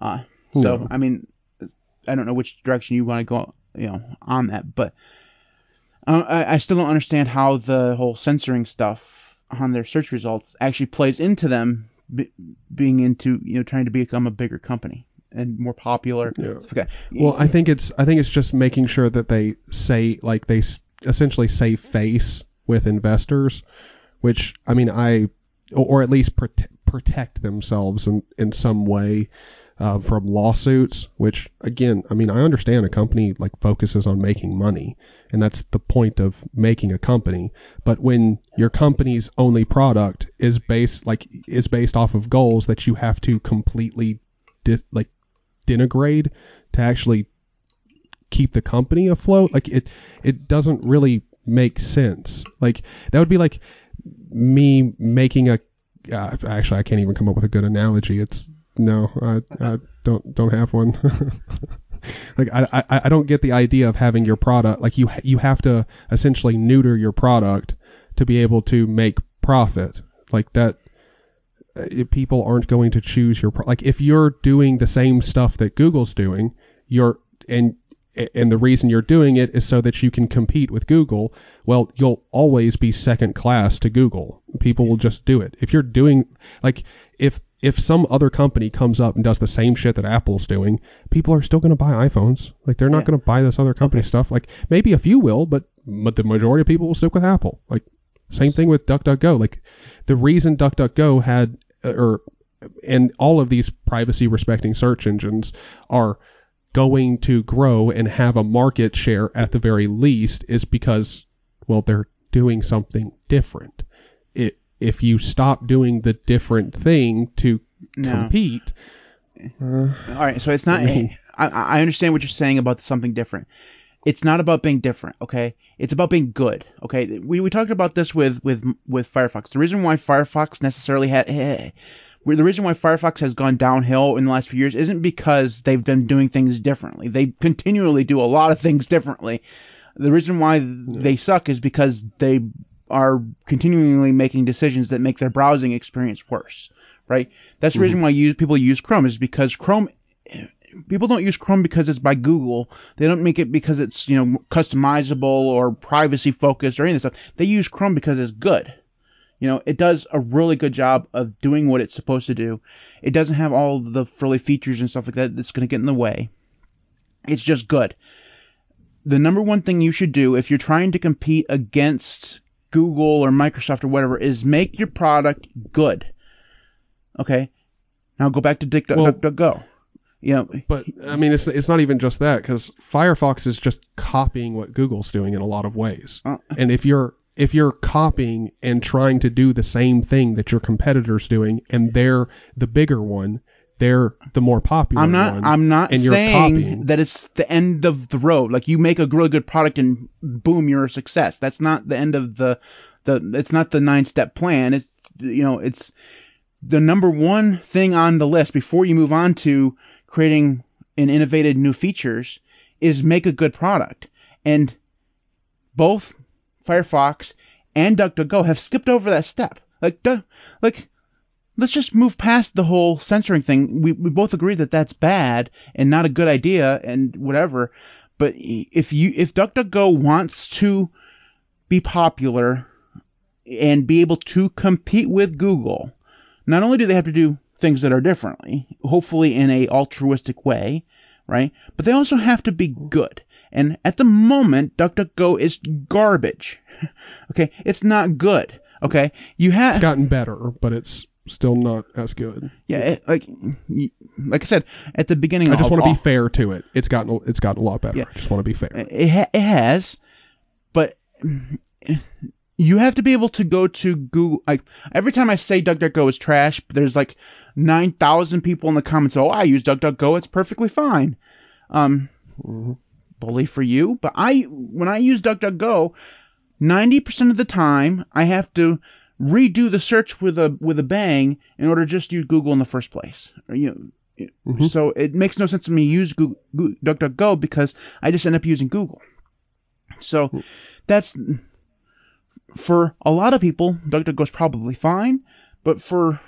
Uh, so No. I mean, I don't know which direction you want to go, you know, on that, but uh, I, I still don't understand how the whole censoring stuff on their search results actually plays into them be, being into you know trying to become a bigger company and more popular. Yeah. that. Well, I think it's I think it's just making sure that they say like they essentially save face with investors, which I mean I or, or at least prote- protect themselves in in some way. Uh, from lawsuits. Which again, I mean, I understand a company like focuses on making money, and that's the point of making a company. But when your company's only product is based like is based off of goals that you have to completely di- like denigrate to actually keep the company afloat, like it it doesn't really make sense. Like that would be like me making a uh, actually I can't even come up with a good analogy. It's no, I, I don't don't have one. like I, I I don't get the idea of having your product like you you have to essentially neuter your product to be able to make profit. Like that eh, if people aren't going to choose your pro- like if you're doing the same stuff that Google's doing, you're and and the reason you're doing it is so that you can compete with Google. Well, you'll always be second class to Google. People will just do it. If you're doing like if if some other company comes up and does the same shit that Apple's doing, people are still going to buy iPhones. Like they're not Yeah. going to buy this other company Okay. stuff. Like maybe a few will, but but the majority of people will stick with Apple. Like same thing with DuckDuckGo. Like the reason DuckDuckGo had uh, or and all of these privacy respecting search engines are going to grow and have a market share at the very least is because well they're doing something different. It if you stop doing the different thing to No. compete, uh, All right, so it's not. I mean- I, I understand what you're saying about something different. It's not about being different, okay? It's about being good, okay? We, we talked about this with with with Firefox. The reason why Firefox necessarily had the reason why Firefox has gone downhill in the last few years isn't because they've been doing things differently. They continually do a lot of things differently. The reason why they suck is because they are continually making decisions that make their browsing experience worse, right? That's the reason mm-hmm. why use, people use Chrome is because Chrome people don't use Chrome because it's by Google. They don't make it because it's you know customizable or privacy focused or any of this stuff. They use Chrome because it's good. You know, it does a really good job of doing what it's supposed to do. It doesn't have all the frilly features and stuff like that that's going to get in the way. It's just good. The number one thing you should do if you're trying to compete against Google or Microsoft or whatever is make your product good. Okay? Now go back to Dick Well- Go. You know, but I mean it's it's not even just that because Firefox is just copying what Google's doing in a lot of ways. uh, And if you're if you're copying and trying to do the same thing that your competitors doing, and they're the bigger one, they're the more popular I'm not. one. I'm not and saying that it's the end of the road. Like you make a really good product and boom, you're a success. That's not the end of the the. It's not the nine step plan. It's you know it's the number one thing on the list before you move on to creating an innovative new features is make a good product. And both Firefox and DuckDuckGo have skipped over that step. Like, like let's just move past the whole censoring thing. We, we both agree that that's bad and not a good idea and whatever. But if you if DuckDuckGo wants to be popular and be able to compete with Google, not only do they have to do things that are differently, hopefully in a altruistic way, right? But they also have to be good. And at the moment, DuckDuckGo is garbage. okay, it's not good. Okay, you have gotten better, but it's still not as good. yeah, it, like like I said at the beginning. I just want to be fair to it. It's gotten it's gotten a lot better. Yeah. I just want to be fair. It, ha- it has, but you have to be able to go to Google. Like every time I say DuckDuckGo is trash, there's like nine thousand people in the comments. Oh, I use DuckDuckGo. It's perfectly fine. Um, Mhm. bully for you. But I, when I use DuckDuckGo, ninety percent of the time I have to redo the search with a with a bang in order to just use Google in the first place. Or, you know, Mhm. so it makes no sense to me to use Google, Google, DuckDuckGo because I just end up using Google. So that's for a lot of people, DuckDuckGo is probably fine, but for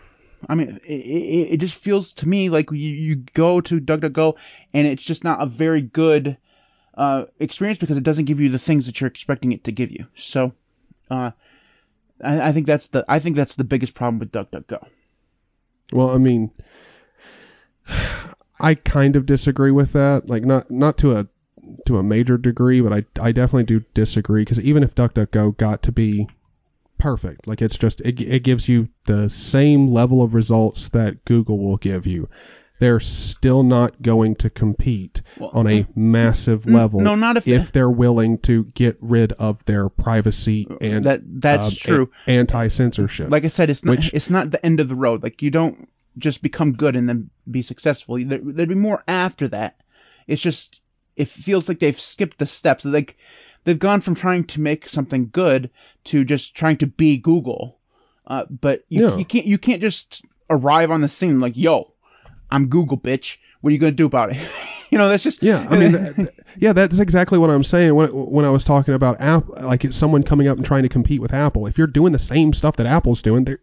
I mean, it, it, it just feels to me like you, you go to DuckDuckGo and it's just not a very good uh, experience because it doesn't give you the things that you're expecting it to give you. So, uh, I, I think that's the I think that's the biggest problem with DuckDuckGo. Well, I mean, I kind of disagree with that. Like not not to a to a major degree, but I I definitely do disagree because even if DuckDuckGo got to be perfect, like it's just it it gives you the same level of results that Google will give you. They're still not going to compete Well, on a massive level no, not if- if they're willing to get rid of their privacy and that that's um, true. a- anti-censorship. Like I said, it's not Which- it's not the end of the road. Like you don't just become good and then be successful. There, there'd be more after that. It's just it feels like they've skipped the steps. Like they've gone from trying to make something good to just trying to be Google. Uh, but you, Yeah. you can't you can't just arrive on the scene like yo, I'm Google bitch. What are you gonna do about it? you know that's just Yeah, I mean, th- th- yeah, that's exactly what I'm saying when when I was talking about Apple, like it's someone coming up and trying to compete with Apple. If you're doing the same stuff that Apple's doing, they're,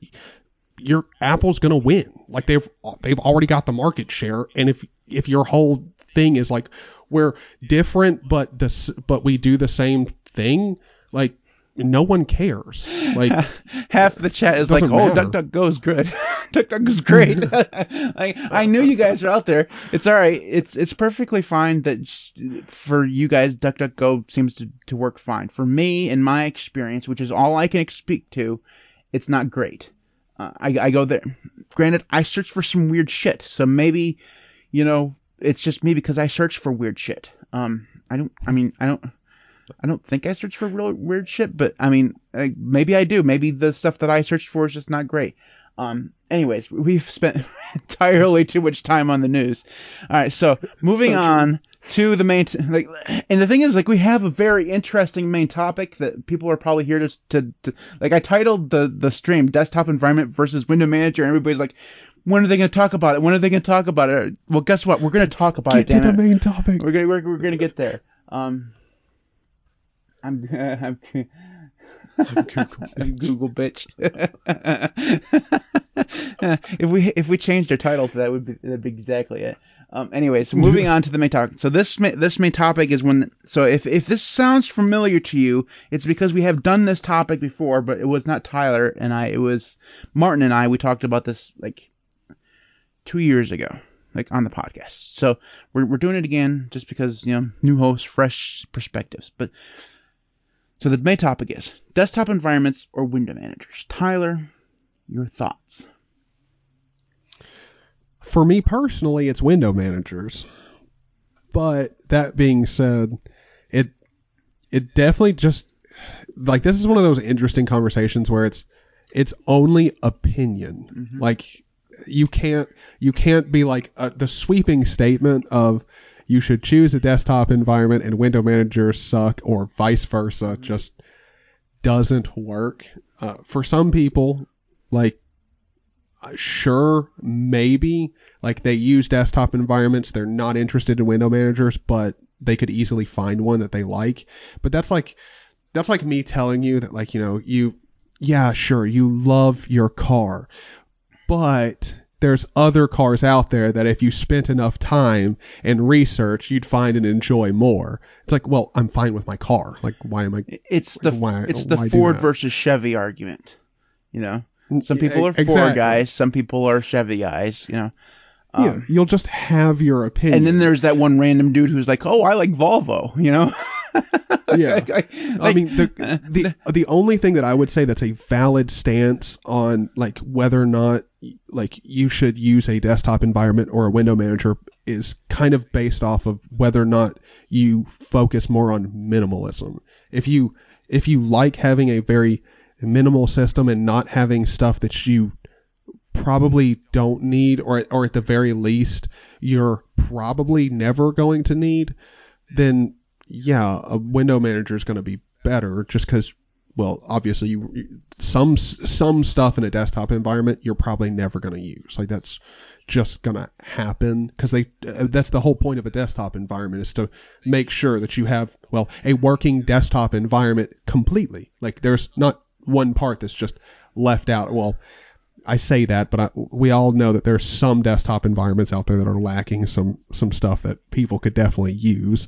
your Apple's gonna win. Like they've they've already got the market share, and if if your whole thing is like we're different, but this but we do the same thing, like no one cares. Like half the chat is like, "Oh, matter. DuckDuckGo's good. DuckDuckGo's great." like, I knew you guys are out there. It's all right. It's it's perfectly fine that sh- for you guys, DuckDuckGo seems to to work fine. For me, in my experience, which is all I can speak to, it's not great. Uh, I I go there. Granted, I search for some weird shit, so maybe, you know, it's just me because I search for weird shit. Um, I don't. I mean, I don't. I don't think I search for real weird shit, but I mean, uh, maybe I do. Maybe the stuff that I searched for is just not great. Um, anyways, we've spent entirely too much time on the news. All right, so moving So on to the main, t- like, and the thing is, like, we have a very interesting main topic that people are probably here to, to, to like, I titled the the stream "Desktop Environment versus Window Manager," and everybody's like. When are they going to talk about it? When are they going to talk about it? Well, guess what? We're going to talk about get it. to the it. main topic. We're gonna we're, we're gonna get there. Um, I'm I'm, I'm Google bitch. if we if we changed our title to that, would be that'd be exactly it. Um, anyway, so moving on to the main topic. So this ma- this main topic is when. So if if this sounds familiar to you, it's because we have done this topic before, but it was not Tyler and I. It was Martin and I. We talked about this like two years ago, like on the podcast. So we're we're doing it again just because you know new host, fresh perspectives. But so the main topic is desktop environments or window managers. Tyler, your thoughts? For me personally, it's window managers. But that being said, it it definitely just like this is one of those interesting conversations where it's it's only opinion. Like you can't you can't be like uh, the sweeping statement of you should choose a desktop environment and window managers suck or vice versa. Just doesn't work. Uh, for some people, like uh, sure maybe like they use desktop environments. They're not interested in window managers but they could easily find one that they like. But that's like that's like me telling you that like you know you yeah sure you love your car but there's other cars out there that if you spent enough time and research you'd find and enjoy more it's like well i'm fine with my car like why am i It's the Why- it's the Ford versus Chevy argument. You know, some people are Ford guys, some people are Chevy guys. You know. yeah Um, you'll just have your opinion And then there's that one random dude who's like, "Oh, I like Volvo," you know. Yeah. Like- I mean, the, the the only thing that I would say that's a valid stance on like whether or not like you should use a desktop environment or a window manager is kind of based off of whether or not you focus more on minimalism. If you if you like having a very minimal system and not having stuff that you probably don't need or or at the very least you're probably never going to need, then yeah, a window manager is going to be better just because, well, obviously you some some stuff in a desktop environment you're probably never going to use. Like that's just going to happen because they uh, that's the whole point of a desktop environment is to make sure that you have well a working desktop environment completely. Like there's not one part that's just left out. Well, I say that, but I, we all know that there's some desktop environments out there that are lacking some some stuff that people could definitely use.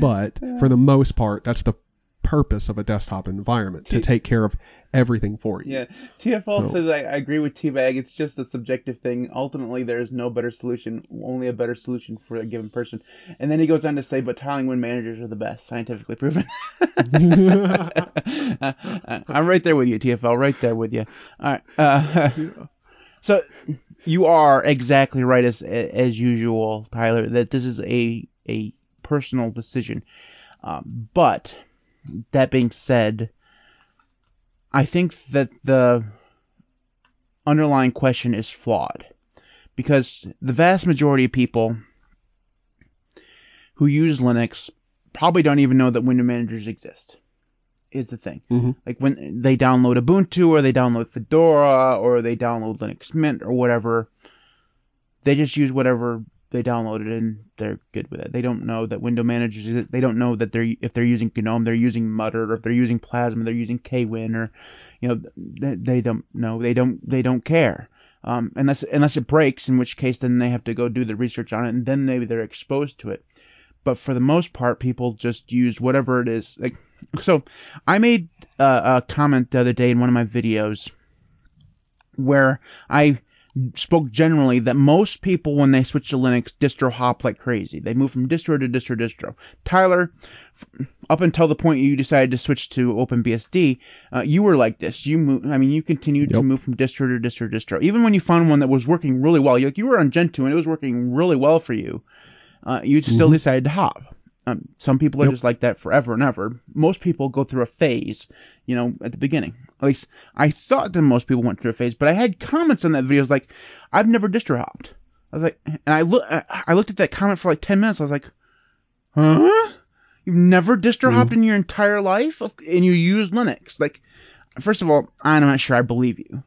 But for the most part, that's the purpose of a desktop environment to take care of everything for you. Yeah, TFL So- says I, I agree with T-Bag. It's just a subjective thing. Ultimately, there is no better solution, only a better solution for a given person. And then he goes on to say, but tiling wind managers are the best, scientifically proven. I'm right there with you, TFL. Right there with you. All right. Uh, so you are exactly right as as usual, Tyler. That this is a a personal decision. Um, but that being said, I think that the underlying question is flawed because the vast majority of people who use Linux probably don't even know that window managers exist. Is the thing. Mhm. Like when they download Ubuntu or they download Fedora or they download Linux Mint or whatever, they just use whatever they download it and they're good with it. They don't know that window managers. They don't know that they're if they're using GNOME, they're using Mutter, or if they're using Plasma, they're using KWin, or you know they, they don't know. They don't they don't care. Um, unless unless it breaks, in which case then they have to go do the research on it, and then maybe they're exposed to it. But for the most part, people just use whatever it is. Like so, I made uh, a comment the other day in one of my videos where I spoke generally that most people when they switch to Linux distro hop like crazy. They move from distro to distro distro. Tyler, up until the point you decided to switch to OpenBSD, uh, you were like this. You move, I mean, you continued to move from distro to distro distro. Even when you found one that was working really well, you like you were on Gentoo and it was working really well for you, uh, you still Mhm. decided to hop. Um, some people are Yep. just like that forever and ever. Most people go through a phase, you know, at the beginning. At least I thought that most people went through a phase, but I had comments on that video. I was like, I've never distro hopped. I was like, and I look, I looked at that comment for like ten minutes. I was like, huh? You've never distro hopped in your entire life, and you use Linux? Like, first of all, I'm not sure I believe you,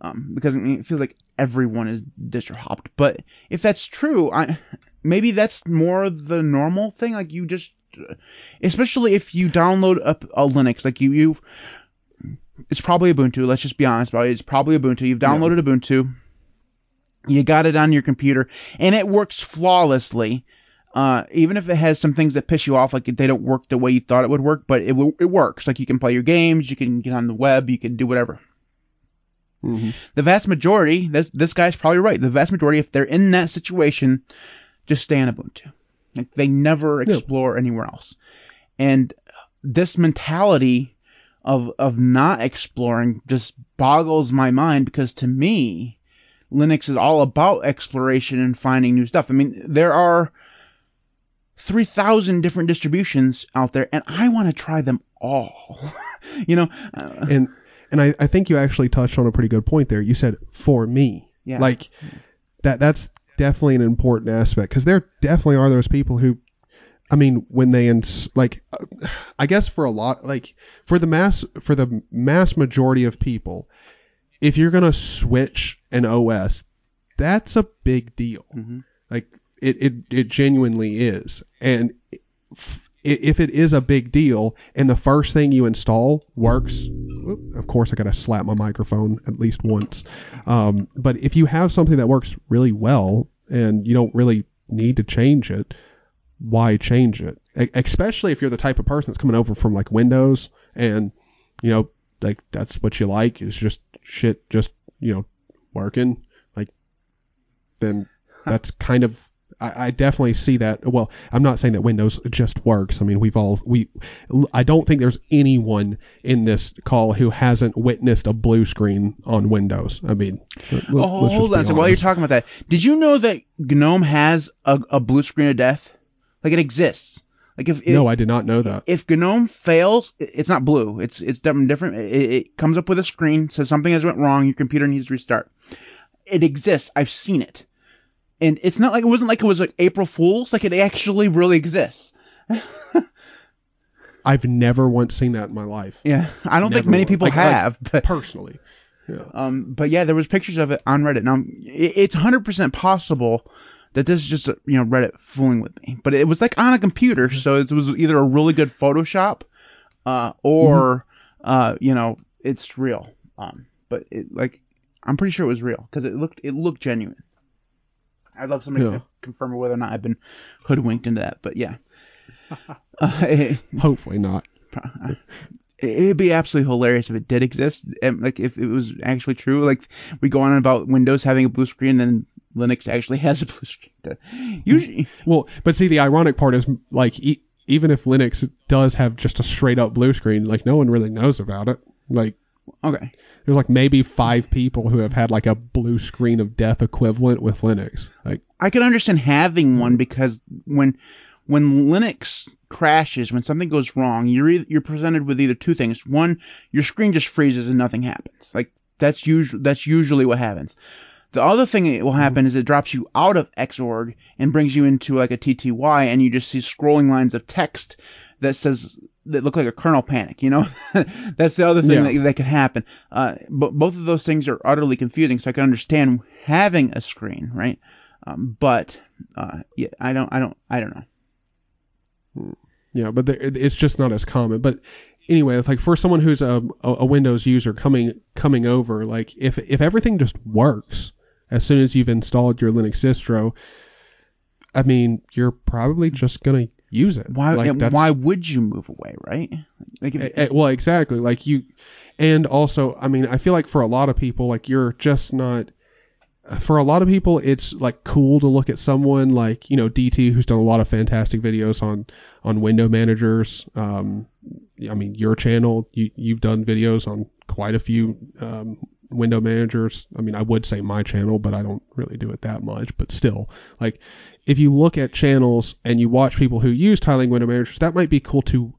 um, because I mean, it feels like everyone is distro hopped. But if that's true, I maybe that's more the normal thing. Like you just, especially if you download a, a Linux, like you you, it's probably Ubuntu. Let's just be honest about it. It's probably Ubuntu. You've downloaded Ubuntu. You got it on your computer, and it works flawlessly. Uh, even if it has some things that piss you off, like they don't work the way you thought it would work, but it w- it works. Like you can play your games, you can get on the web, you can do whatever. Mhm. The vast majority, this this guy's probably right. The vast majority, if they're in that situation, just stay on Ubuntu. Like they never Yeah. explore anywhere else. And this mentality of of not exploring just boggles my mind because to me, Linux is all about exploration and finding new stuff. I mean, there are 3,000 different distributions out there, and I want to try them all. you know, uh, And and I, I think you actually touched on a pretty good point there. You said for me. Yeah. Like that that's definitely an important aspect because there definitely are those people who I mean when they ins- like I guess for a lot like for the mass for the mass majority of people if you're going to switch an OS that's a big deal. mhm. Like it, it, it genuinely is. And if it is a big deal and the first thing you install works, of course I gotta slap my microphone at least once. Um, but if you have something that works really well and you don't really need to change it, why change it? E- especially if you're the type of person that's coming over from like Windows and you know like that's what you like is just shit just you know working like then that's kind of I, I definitely see that. Well, I'm not saying that Windows just works. I mean, we've all we. I don't think there's anyone in this call who hasn't witnessed a blue screen on Windows. I mean, let- Oh, hold on. So while you're talking about that, did you know that GNOME has a, a blue screen of death? Like it exists. Like if no, I did not know that. if GNOME fails, it's not blue. It's it's different. different. It, it comes up with a screen says something has went wrong. Your computer needs to restart. It exists. I've seen it, and it's not like it wasn't like it was like April Fools. Like it actually really exists. I've never once seen that in my life Yeah, I don't think many people Like- like- have, but personally. Yeah. Um, but yeah, there was pictures of it on Reddit. Now it, it's 100% possible that this is just uh, you know Reddit fooling with me, but it was like on a computer, so it was either a really good Photoshop, uh, or uh, you know it's real. Um, but it like I'm pretty sure it was real because it looked it looked genuine. I'd love somebody Yeah. to confirm whether or not I've been hoodwinked into that, but yeah. uh, it, Hopefully not. It'd be absolutely hilarious if it did exist, and like if it was actually true. Like we go on about Windows having a blue screen, then Linux actually has a blue screen. Usually, Well, but see, the ironic part is like e- even if Linux does have just a straight up blue screen, like no one really knows about it. Like Okay. There's like maybe five people who have had like a blue screen of death equivalent with Linux. Like, I can understand having one because when when Linux crashes, when something goes wrong, you're e- you're presented with either two things. One, your screen just freezes and nothing happens. Like that's usually that's usually what happens. The other thing that will happen is it drops you out of Xorg and brings you into like a TTY, and you just see scrolling lines of text that says that look like a kernel panic. You know, that's the other thing Yeah. that, that could happen. Uh, but both of those things are utterly confusing. So I can understand having a screen, right? Um, but uh, yeah, I don't, I don't, I don't know. yeah, but the, it's just not as common. But anyway, like for someone who's a, a a Windows user coming coming over, like if if everything just works as soon as you've installed your Linux distro, I mean, you're probably just gonna use it. Why, Like, why would you move away, right? Like, if, Eh, eh, well, exactly. Like you, and also, I mean, I feel like for a lot of people, like you're just not. For a lot of people, it's like cool to look at someone like you know DT, who's done a lot of fantastic videos on on window managers. Um, I mean, your channel, you you've done videos on quite a few um, window managers. I mean, I would say my channel, but I don't really do it that much. But still, like if you look at channels and you watch people who use tiling window managers, that might be cool to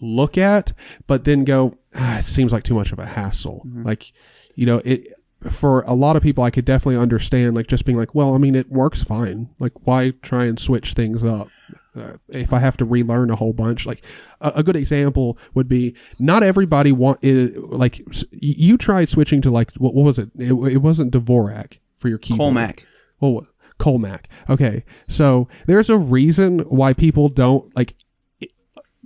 look at, but then go, ah, it seems like too much of a hassle. Mhm. Like, you know, it for a lot of people, I could definitely understand like just being like, well, I mean, it works fine. Like, why try and switch things up? Uh, if I have to relearn a whole bunch, like a, a good example would be not everybody want is, like you tried switching to like what, what was it? it? It wasn't Dvorak for your keyboard. Colemak. Well, Colemak. Okay, so there's a reason why people don't like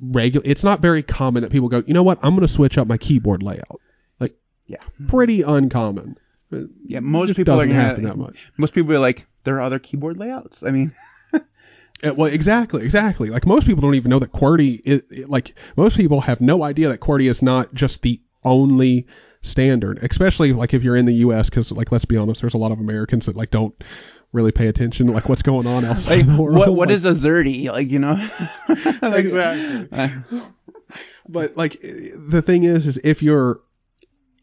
regular. It's not very common that people go, you know what? I'm going to switch up my keyboard layout. Like, Yeah. pretty uncommon. Yeah, most people are gonna- happen that much. Most people are like, there are other keyboard layouts. I mean, well, exactly, exactly. Like most people don't even know that QWERTY is like most people have no idea that QWERTY is not just the only standard, especially like if you're in the U.S. Because like let's be honest, there's a lot of Americans that like don't really pay attention to like what's going on outside like the world. what what Like, is a Zerdy? Like you know. Like, Exactly. uh, but like the thing is is if you're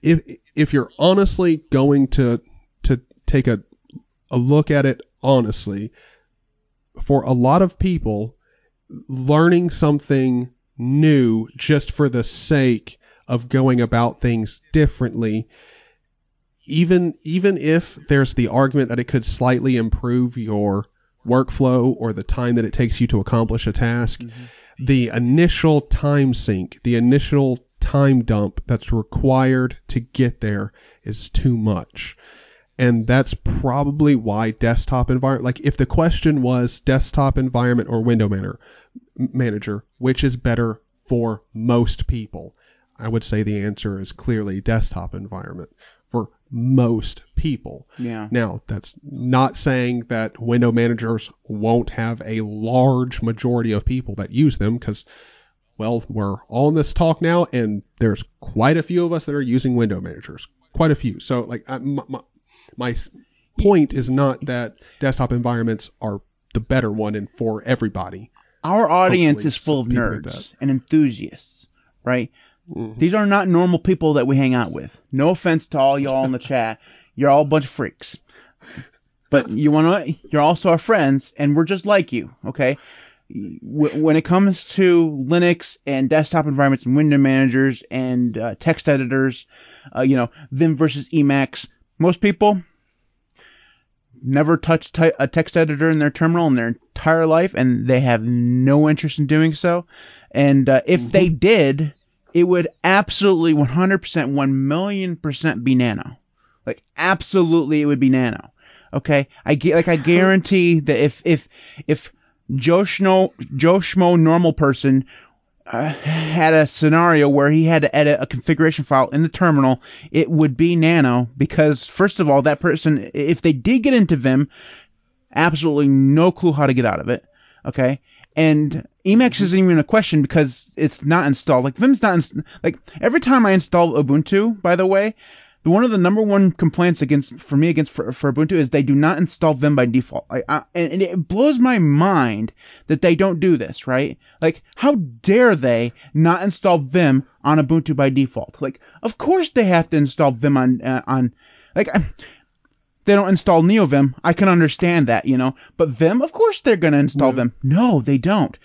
if if you're honestly going to to take a a look at it honestly for a lot of people learning something new just for the sake of going about things differently even even if there's the argument that it could slightly improve your workflow or the time that it takes you to accomplish a task mm-hmm. the initial time sink, the initial time dump that's required to get there is too much. And that's probably why desktop environment, like if the question was desktop environment or window manager, manager, which is better for most people, I would say the answer is clearly desktop environment for most people. yeah. Now, that's not saying that window managers won't have a large majority of people that use them because, well, we're all in this talk now, and there's quite a few of us that are using window managers. Quite a few. So, like, I, my, my, point is not that desktop environments are the better one and for everybody. Our audience Hopefully is full of nerds and enthusiasts, right? Mhm. These are not normal people that we hang out with. No offense to all y'all in the chat. You're all a bunch of freaks. But you want to, you're also our friends, and we're just like you, okay? When it comes to Linux and desktop environments and window managers and uh, text editors, uh, you know, Vim versus Emacs, most people never touched ty- a text editor in their terminal in their entire life, and they have no interest in doing so. And uh, if they did, it would absolutely 100%, 1 million percent be Nano. Like absolutely, it would be Nano. Okay, I gu- like I guarantee that if if if Joe Schmo Joe Schmo normal person uh, had a scenario where he had to edit a configuration file in the terminal, it would be Nano because first of all, that person if they did get into Vim, absolutely no clue how to get out of it. Okay. And Emacs isn't even a question because it's not installed. Like Vim's not inst- like every time I install Ubuntu, by the way, one of the number one complaints against for me against for, for Ubuntu is they do not install Vim by default. I, I, and it blows my mind that they don't do this, right? Like, how dare they not install Vim on Ubuntu by default? Like, of course they have to install Vim on uh, on like. They don't install NeoVim. I can understand that, you know. But Vim, of course they're going to install Yeah. Vim. No, they don't.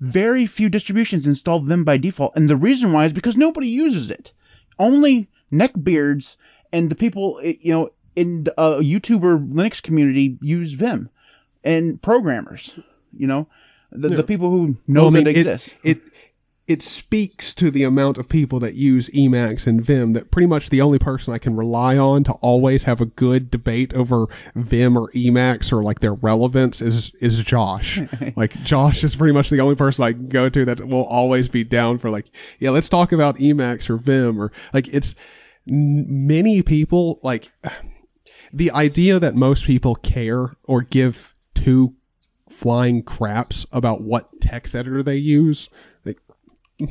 Very few distributions install Vim by default, and the reason why is because nobody uses it. Only neckbeards and the people, eh, you know, in the uh, YouTuber Linux community use Vim, and programmers, you know, the, Yeah. the people who know Well, I mean, that it it, exists. It it speaks to the amount of people that use Emacs and Vim that pretty much the only person I can rely on to always have a good debate over Vim or Emacs or like their relevance is is Josh. like Josh is pretty much the only person I can go to that will always be down for like, yeah, let's talk about Emacs or Vim or like it's n- many people like the idea that most people care or give two flying craps about what text editor they use.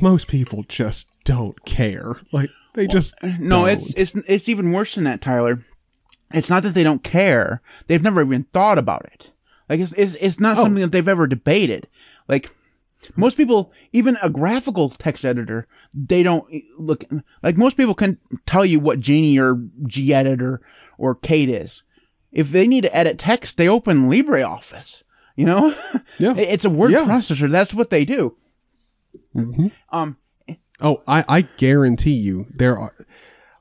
Most people just don't care. Like they just No, don't. it's it's it's even worse than that, Tyler. It's not that they don't care; they've never even thought about it. Like it's it's, it's not Oh. something that they've ever debated. Like most people, even a graphical text editor, they don't look like most people can tell you what Geany or Gedit or Kate is. If they need to edit text, they open LibreOffice. You know, Yeah. It's a word Yeah. processor. That's what they do. Mhm. Um, Oh, I, I guarantee you there are.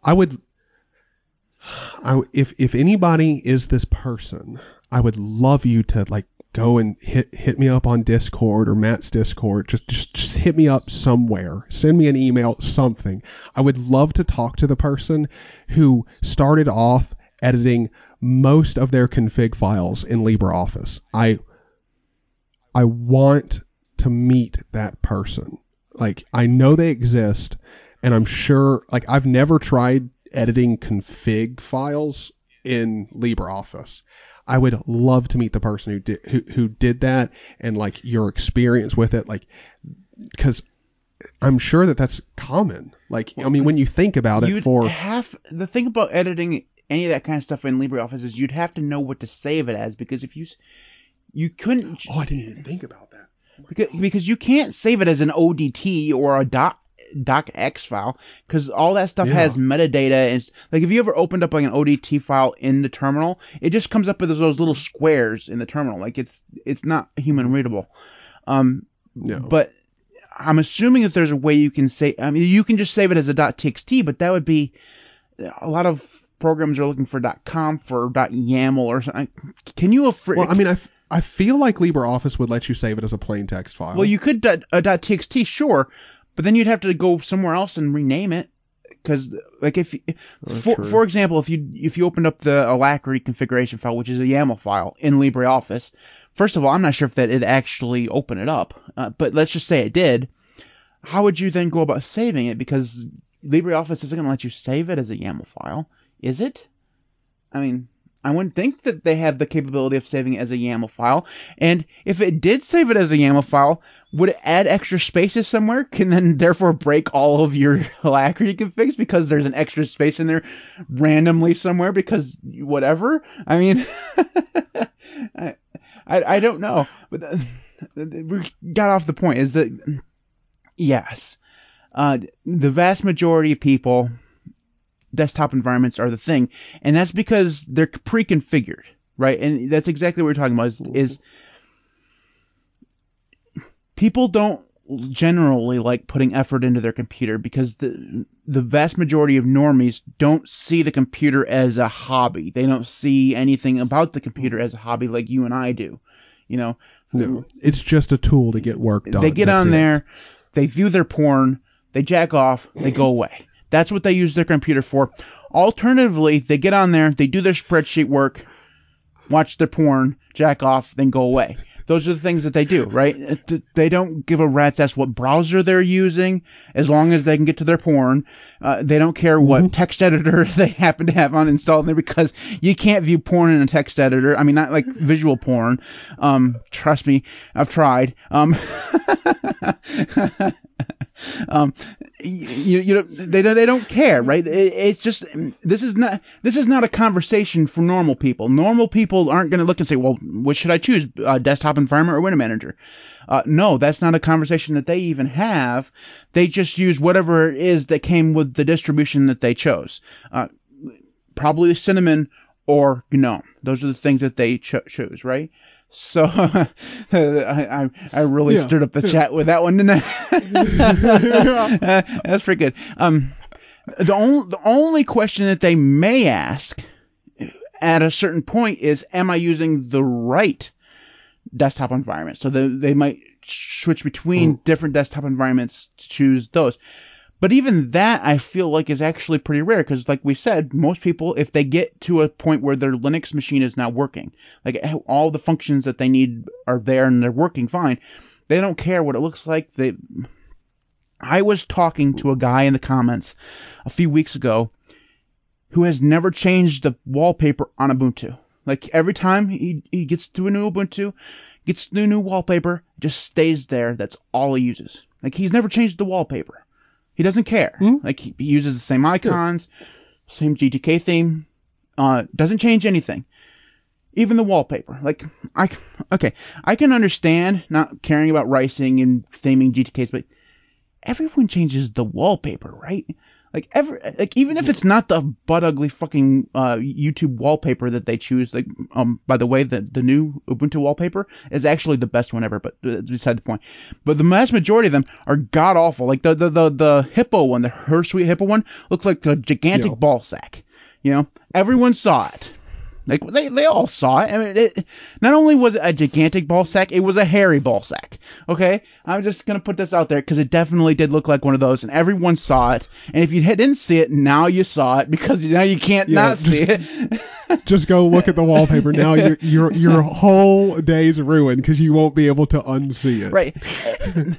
I would. I if if anybody is this person, I would love you to like go and hit hit me up on Discord or Matt's Discord. Just just just hit me up somewhere. Send me an email, something. I would love to talk to the person who started off editing most of their config files in LibreOffice. I I want to meet that person. Like I know they exist and I'm sure like I've never tried editing config files in LibreOffice. I would love to meet the person who did who, who did that and like your experience with it like cuz I'm sure that that's common. Like I mean when you think about it you'd for have the thing about editing any of that kind of stuff in LibreOffice is you'd have to know what to save it as because if you you couldn't Oh, I didn't even think about that. Because, because you can't save it as an ODT or a doc docx file because all that stuff Yeah. has metadata and like if you ever opened up like an ODT file in the terminal it just comes up with those little squares in the terminal like it's it's not human readable um No. but I'm assuming that there's a way you can say I mean you can just save it as a .txt but that would be a lot of programs are looking for .conf or .yaml or something can you afford Well, I mean I, f- I feel like LibreOffice would let you save it as a plain text file. Well, you could dot, uh, dot .txt, sure, but then you'd have to go somewhere else and rename it. Because, like, if Oh, for, true. for example, if you if you opened up the Alacritty configuration file, which is a YAML file in LibreOffice, first of all, I'm not sure if that it actually opened it up, uh, but let's just say it did. How would you then go about saving it? Because LibreOffice isn't going to let you save it as a YAML file, is it? I mean, I wouldn't think that they have the capability of saving it as a YAML file. And if it did save it as a YAML file, would it add extra spaces somewhere? Can then therefore break all of your Alacritty configs because there's an extra space in there randomly somewhere because whatever? I mean, I, I I don't know, but we got off the point. Is that yes, uh, the vast majority of people desktop environments are the thing, and that's because they're pre-configured, right? And that's exactly what we're talking about. Is, mm-hmm. is people don't generally like putting effort into their computer because the the vast majority of normies don't see the computer as a hobby. They don't see anything about the computer as a hobby like you and I do. You know, no, mm-hmm. it's just a tool to get work done. they get That's on it. there, they view their porn, they jack off, they go away. That's what they use their computer for. Alternatively, they get on there, they do their spreadsheet work, watch their porn, jack off, then go away. Those are the things that they do, right? They don't give a rat's ass what browser they're using, as long as they can get to their porn. Uh, they don't care what text editor they happen to have on installed there because you can't view porn in a text editor. I mean, not like visual porn. Um, trust me, I've tried. Um, um, you, you know, they they don't care, right? It, it's just this is not this is not a conversation for normal people. Normal people aren't going to look and say, well, what should I choose, uh, desktop environment or window manager? Uh, no, that's not a conversation that they even have. They just use whatever it is that came with the distribution that they chose. Uh, probably cinnamon or GNOME. Those are the things that they cho- chose, right? So I, I, I really Yeah. stirred up the chat with that one, didn't I? That's pretty good. Um, the only the only question that they may ask at a certain point is, am I using the right desktop environment? So they they might switch between different desktop environments to choose those. But even that, I feel like is actually pretty rare because, like we said, most people, if they get to a point where their Linux machine is not working, like eh, all the functions that they need are there and they're working fine, they don't care what it looks like. They, I was talking to a guy in the comments a few weeks ago who has never changed the wallpaper on Ubuntu. Like every time he, he gets to a new Ubuntu, gets the new wallpaper, just stays there. That's all he uses. Like he's never changed the wallpaper. He doesn't care. Hmm. Like he, he uses the same icons, same GTK theme. Uh, doesn't change anything. Even the wallpaper. Like I okay, I can understand not caring about ricing and theming GTKs, but everyone changes the wallpaper, right? Like ever, like even if it's not the butt ugly fucking uh, YouTube wallpaper that they choose. Like, um, by the way, the the new Ubuntu wallpaper is actually the best one ever. But uh, beside the point. But the vast majority of them are god awful. Like the the the, the hippo one, the her sweet hippo one, looks like a gigantic Yeah. ball sack. You know, everyone saw it. Like they, they all saw it. I mean, it, not only was it a gigantic ball sack, it was a hairy ball sack. Okay, I'm just gonna put this out there because it definitely did look like one of those, and everyone saw it. And if you didn't see it, now you saw it because now you can't Yeah, not see it. Just go look at the wallpaper. Now your your your whole day's ruined because you won't be able to unsee it. right.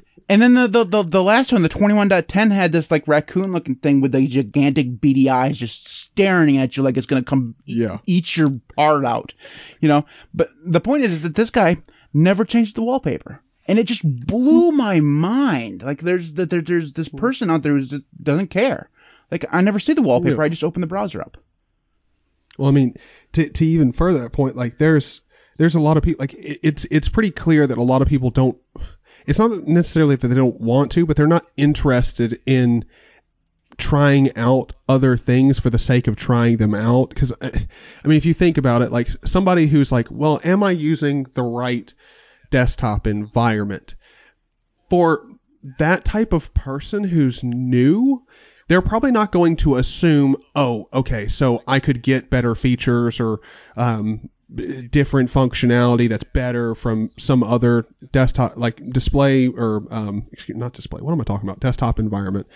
And then the, the the the last one, the 21.10, had this like raccoon looking thing with the gigantic beady eyes just staring at you like it's gonna come e- Yeah. eat your heart out, you know. But the point is, is that this guy never changed the wallpaper, and it just blew my mind. Like there's that there, there's this person out there who just doesn't care. Like I never see the wallpaper. Yeah. I just open the browser up. Well, I mean, to to even further that point, like there's there's a lot of people like it, it's it's pretty clear that a lot of people don't. It's not necessarily that they don't want to, but they're not interested in trying out other things for the sake of trying them out. Because I mean, if you think about it, like somebody who's like, well, am I using the right desktop environment for that type of person who's new? they're probably not going to assume, oh, okay, so I could get better features or um, different functionality that's better from some other desktop, like display or um, excuse, not display. What am I talking about? Desktop environment.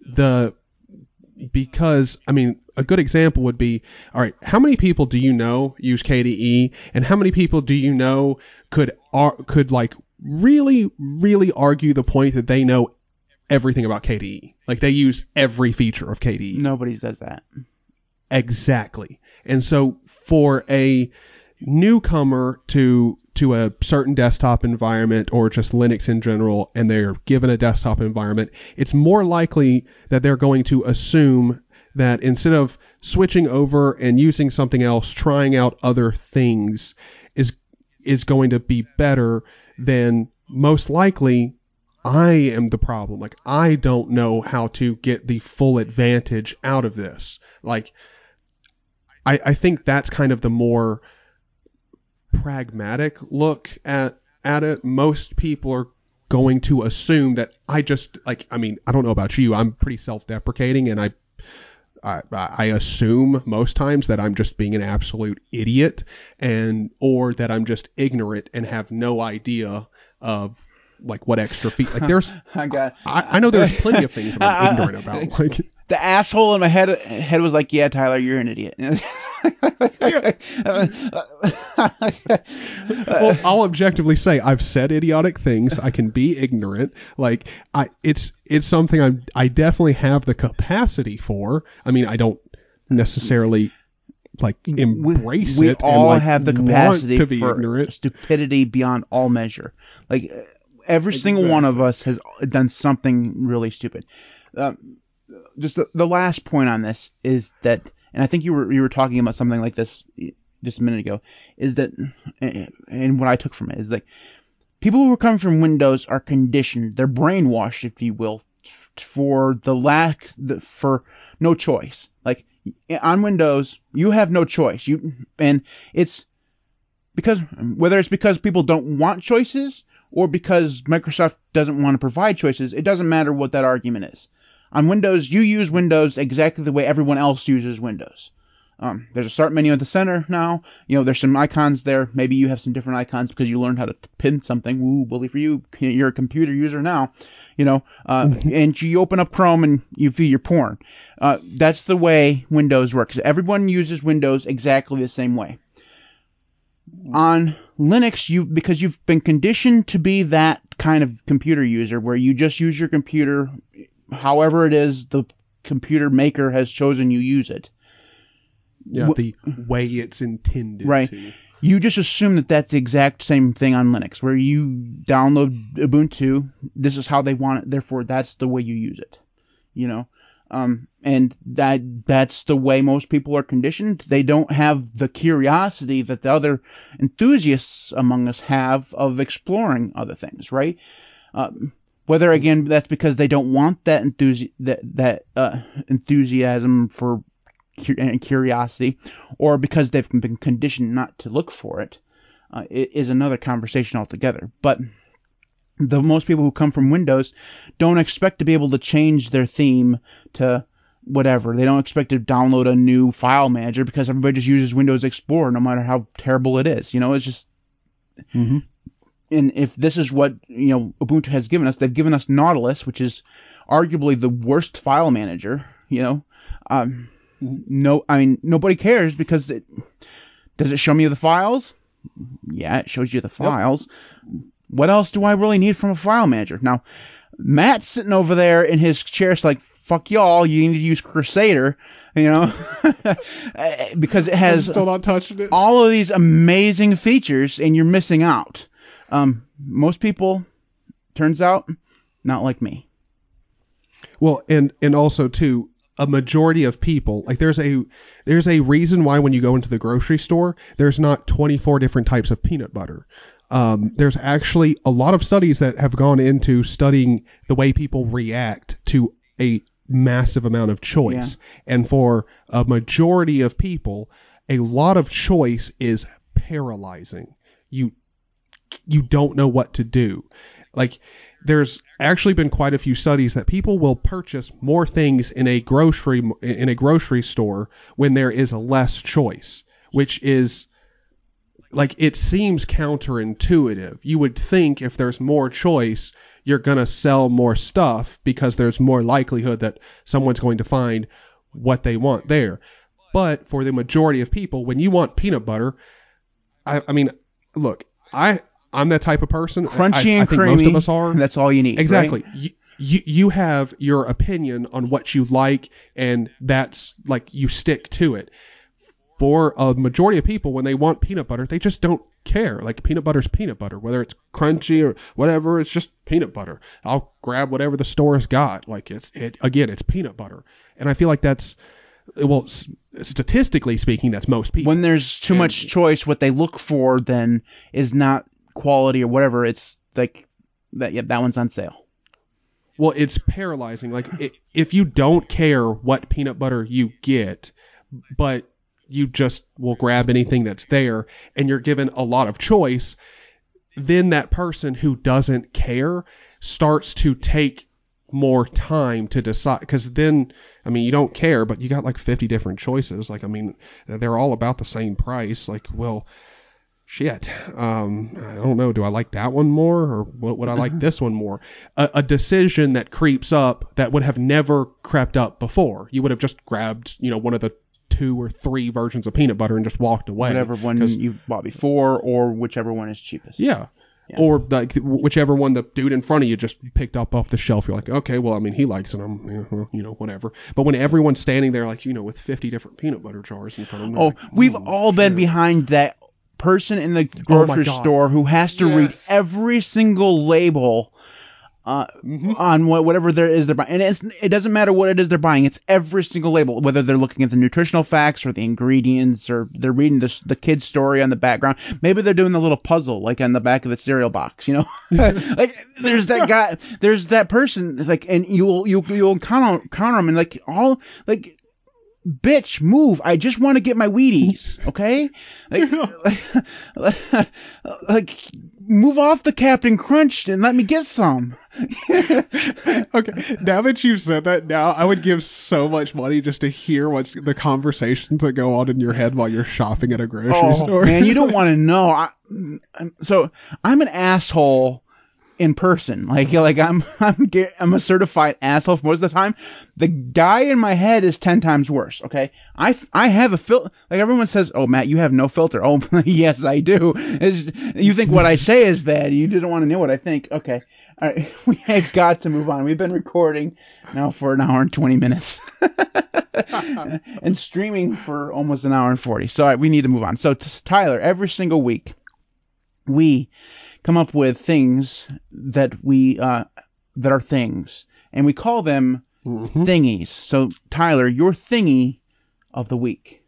The because I mean a good example would be all right. How many people do you know use KDE, and how many people do you know could ar- could like really really argue the point that they know everything about KDE. Like they use every feature of KDE. Nobody does that. Exactly. And so for a newcomer to to a certain desktop environment or just Linux in general and they're given a desktop environment, it's more likely that they're going to assume that instead of switching over and using something else, trying out other things is is going to be better than most likely I am the problem. Like I don't know how to get the full advantage out of this. Like I, I think that's kind of the more pragmatic look at at it. Most people are going to assume that I just like I mean, I don't know about you, I'm pretty self-deprecating and I I, I assume most times that I'm just being an absolute idiot and or that I'm just ignorant and have no idea of like what extra feet like there's I got I, I know there's plenty of things that I'm ignorant about like the asshole in my head head was like, "Yeah, Tyler, you're an idiot." well, I'll objectively say I've said idiotic things. I can be ignorant. Like I, it's it's something I I definitely have the capacity for. I mean, I don't necessarily like embrace we it. all and, like, have the capacity to be for ignorant. stupidity beyond all measure. Like every single one of us has done something really stupid. Um, just the, the last point on this is that, and I think you were you were talking about something like this just a minute ago, is that, and what I took from it is like people who are coming from Windows are conditioned, they're brainwashed, if you will, for the lack for no choice. Like on Windows, you have no choice. You and it's because whether it's because people don't want choices or because Microsoft doesn't want to provide choices, it doesn't matter what that argument is. On Windows, you use Windows exactly the way everyone else uses Windows. Um, there's a start menu at the center now. You know, there's some icons there. Maybe you have some different icons because you learned how to pin something. Woo, bully for you. You're a computer user now. You know, uh, and you open up Chrome and you view your porn. Uh, that's the way Windows works. Everyone uses Windows exactly the same way. On Linux, you because you've been conditioned to be that kind of computer user where you just use your computer however it is the computer maker has chosen you use it yeah, the way it's intended right. to. You just assume that that's the exact same thing on Linux, where you download Ubuntu. This is how they want it, therefore that's the way you use it. You know, um, and that that's the way most people are conditioned. They don't have the curiosity that the other enthusiasts among us have of exploring other things, right? Um, whether again that's because they don't want that enthusi- that that uh, enthusiasm for and curiosity, or because they've been conditioned not to look for it, uh, another conversation altogether. But the most people who come from Windows don't expect to be able to change their theme to whatever. They don't expect to download a new file manager because everybody just uses Windows Explorer, no matter how terrible it is. You know, it's just. Mm-hmm. And if this is what you know Ubuntu has given us, they've given us Nautilus, which is arguably the worst file manager. You know, um, no, I mean nobody cares because it does it show me the files? Yeah, it shows you the files. Yep. What else do I really need from a file manager? Now, Matt's sitting over there in his chair, it's like fuck y'all. You need to use Krusader, you know, because it has still not touching it. all of these amazing features, and you're missing out. Um, most people, turns out, not like me. Well, and and also too, a majority of people like there's a there's a reason why when you go into the grocery store there's not 24 different types of peanut butter um, there's actually a lot of studies that have gone into studying the way people react to a massive amount of choice yeah. and for a majority of people a lot of choice is paralyzing you you don't know what to do like there's actually been quite a few studies that people will purchase more things in a grocery in a grocery store when there is less choice, which is like it seems counterintuitive. You would think if there's more choice, you're going to sell more stuff because there's more likelihood that someone's going to find what they want there. But for the majority of people, when you want peanut butter, I, I mean, look, I I'm that type of person. Crunchy I, and I think creamy. Most of us are. That's all you need. Exactly. Right? You, you, you have your opinion on what you like, and that's like you stick to it. For a majority of people, when they want peanut butter, they just don't care. Like peanut butter's peanut butter, whether it's crunchy or whatever, it's just peanut butter. I'll grab whatever the store's got. Like it's it again, it's peanut butter, and I feel like that's well, statistically speaking, that's most people. When there's too and, much choice, what they look for then is not quality or whatever, it's like that. Yep, that one's on sale. Well, it's paralyzing. Like if you don't care what peanut butter you get, but you just will grab anything that's there, and you're given a lot of choice, then that person who doesn't care starts to take more time to decide because then i mean you don't care but you got like 50 different choices like i mean they're all about the same price like well shit, um, I don't know, do I like that one more or what would I like this one more? A, a, decision that creeps up that would have never crept up before. You would have just grabbed, you know, one of the two or three versions of peanut butter and just walked away. Whatever one you bought before or whichever one is cheapest. Yeah. Yeah. Or like whichever one the dude in front of you just picked up off the shelf, you're like, okay, well, I mean, he likes it. I'm, you know, whatever. But when everyone's standing there, like, you know, with 50 different peanut butter jars in front of them, oh, like, we've all been behind that person in the Oh grocery God. store who has to read every single label uh, Mhm. on what, whatever there is they're buying. And it's, it doesn't matter what it is they're buying. It's every single label, whether they're looking at the nutritional facts or the ingredients or they're reading the, the kid's story on the background. Maybe they're doing the little puzzle like on the back of the cereal box, you know? like there's that guy, there's that person like, and you'll, you'll, you'll encounter, encounter them and like all, like, bitch, move. I just want to get my Wheaties, okay? Like, like, move off the Captain Crunch and let me get some. okay, now that you've said that, now I would give so much money just to hear what's the conversations that go on in your head while you're shopping at a grocery Oh store. man, you don't want to know. I, I'm- so I'm an asshole in person. Like like I'm I'm I'm a certified asshole most of the time. The guy in my head is ten times worse. Okay, I I have a filter. Like everyone says, oh Matt, you have no filter. Oh yes, I do. It's, you think what I say is bad. You didn't want to know what I think. Okay. All right, we have got to move on. We've been recording now for an hour and 20 minutes and streaming for almost an hour and 40. So right, we need to move on. So, Tyler, every single week, we come up with things that we uh, that are things, and we call them Mhm. thingies. So, Tyler, your thingy of the week.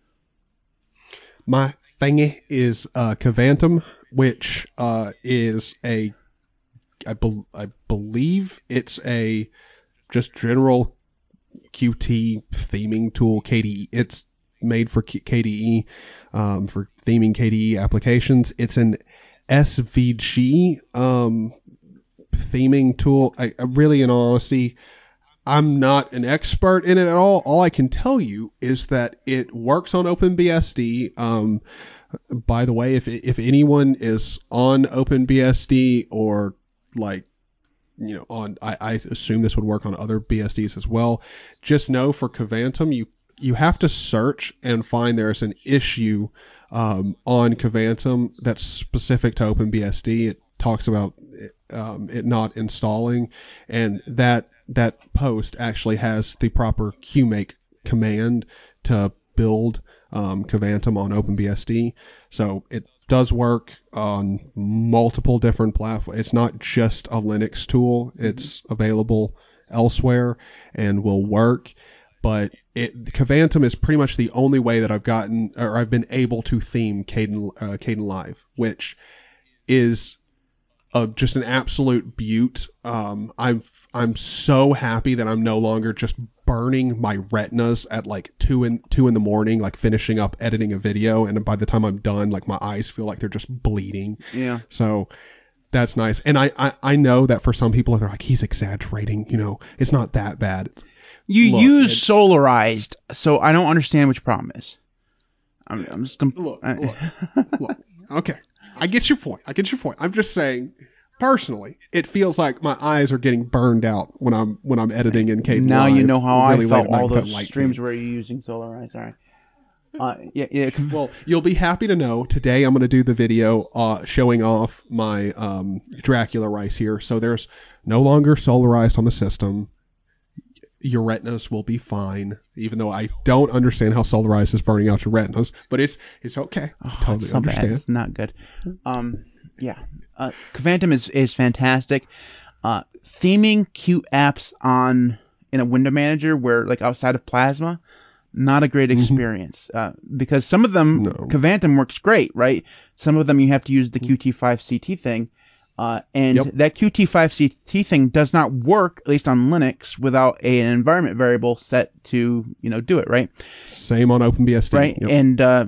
My thingy is uh, Kvantum, which uh, is a, I, bel I believe it's a just general Qt theming tool. KDE. It's made for KDE um, for theming KDE applications. It's an SVG um, theming tool. I, I really, in all honesty, I'm not an expert in it at all. All I can tell you is that it works on OpenBSD. Um, by the way, if if anyone is on OpenBSD or like you know on I, I assume this would work on other BSDs as well. Just know for Kvantum you you have to search and find there's an issue um, on Kvantum that's specific to OpenBSD. It talks about um, it not installing, and that that post actually has the proper QMake command to build um, Kvantum on OpenBSD. So it does work on multiple different platforms. It's not just a Linux tool. It's available elsewhere and will work. But it Kvantum is pretty much the only way that I've gotten or I've been able to theme Caden uh, Kdenlive, which is uh, just an absolute beaut. Um, I'm I'm so happy that I'm no longer just burning my retinas at like two in two in the morning, like finishing up editing a video, and by the time I'm done, like my eyes feel like they're just bleeding. Yeah. So that's nice. And I, I, I know that for some people they're like he's exaggerating. You know, it's not that bad. You Look, use solarized, so I don't understand what your problem is. I'm, I'm just gonna Look, look, Look, okay, I get your point. I get your point. I'm just saying, personally, it feels like my eyes are getting burned out when I'm when I'm editing in Caden now you know how really I felt all those streams where you're using solarized. All right. Uh, yeah, yeah. Well, you'll be happy to know today I'm going to do the video uh, showing off my um, Dracula rice here. So there's no longer solarized on the system. Your retinas will be fine, even though I don't understand how solarized is burning out your retinas, but it's it's okay. Oh, totally it's so bad. understand. It's not good. Um, yeah. Uh, Kvantum is is fantastic. Uh, theming Qt apps on in a window manager where like outside of Plasma, not a great Mhm. experience. Uh, because some of them No. Kvantum works great, right? Some of them you have to use the Qt5CT thing. Uh, and Yep. that Qt5CT thing does not work, at least on Linux, without a, an environment variable set to, you know, do it, right? Same on OpenBSD. right? Yep. And uh,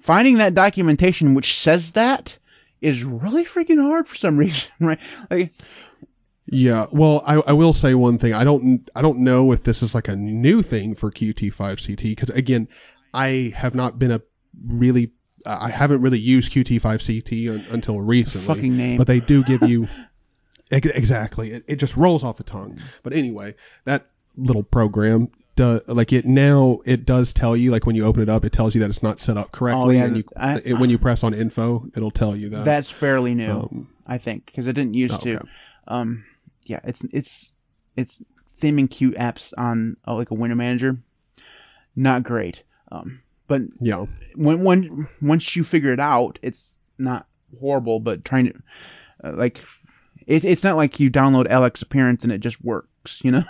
finding that documentation which says that is really freaking hard for some reason, right? Like, Yeah, well, I, I will say one thing. I don't I don't know if this is like a new thing for Qt5CT because again, I have not been a really I haven't really used Qt5CT un, until recently. fucking name. But they do give you exactly. It, it just rolls off the tongue. But anyway, that little program does like it now. It does tell you like when you open it up, it tells you that it's not set up correctly, Oh, yeah, and you, I- it, when you press on info, it'll tell you that. That's fairly new, Um, I think, because it didn't used okay. to. Um, yeah, it's it's it's theming Qt apps on uh, like a window manager, not great. Um, But Yeah. when when once you figure it out, it's not horrible. But trying to uh, like it, it's not like you download LX Appearance and it just works, you know.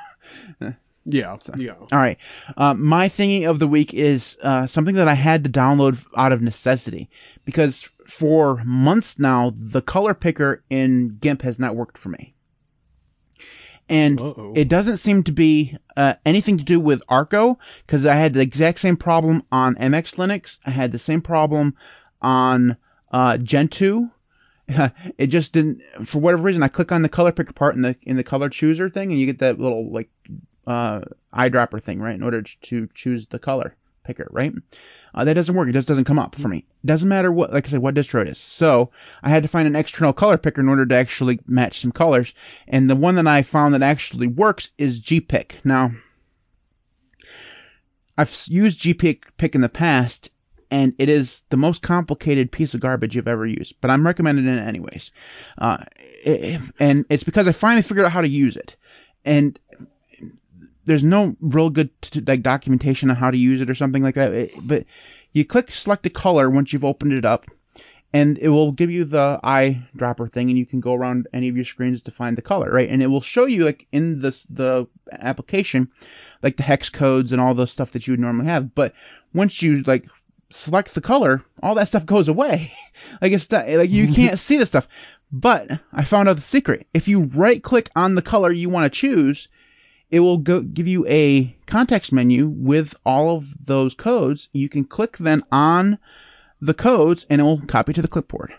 Yeah. Yeah. All right. Uh, my thingy of the week is uh, something that I had to download out of necessity because for months now the color picker in GIMP has not worked for me, and Uh-oh. it doesn't seem to be uh, anything to do with Arco because I had the exact same problem on MX Linux. I had the same problem on uh, Gentoo. it just didn't for whatever reason I click on the color picker part in the in the color chooser thing and you get that little like uh, eyedropper thing, right, in order to choose the color picker, right? Uh, that doesn't work. It just doesn't come up for me. Doesn't matter what, like I said, what distro it is. So I had to find an external color picker in order to actually match some colors. And the one that I found that actually works is GPick. Now, I've used GPick pick in the past, and it is the most complicated piece of garbage you've ever used. But I'm recommending it anyways. Uh, i- and it's because I finally figured out how to use it. And there's no real good t- like documentation on how to use it or something like that. It- but you click select a color once you've opened it up, and it will give you the eyedropper thing, and you can go around any of your screens to find the color, right? And it will show you like in the the application, like the hex codes and all the stuff that you would normally have. But once you like select the color, all that stuff goes away. like it's not, like you can't see the stuff. But I found out the secret. If you right click on the color you want to choose, it will go give you a context menu with all of those codes. You can click then on the codes and it will copy to the clipboard.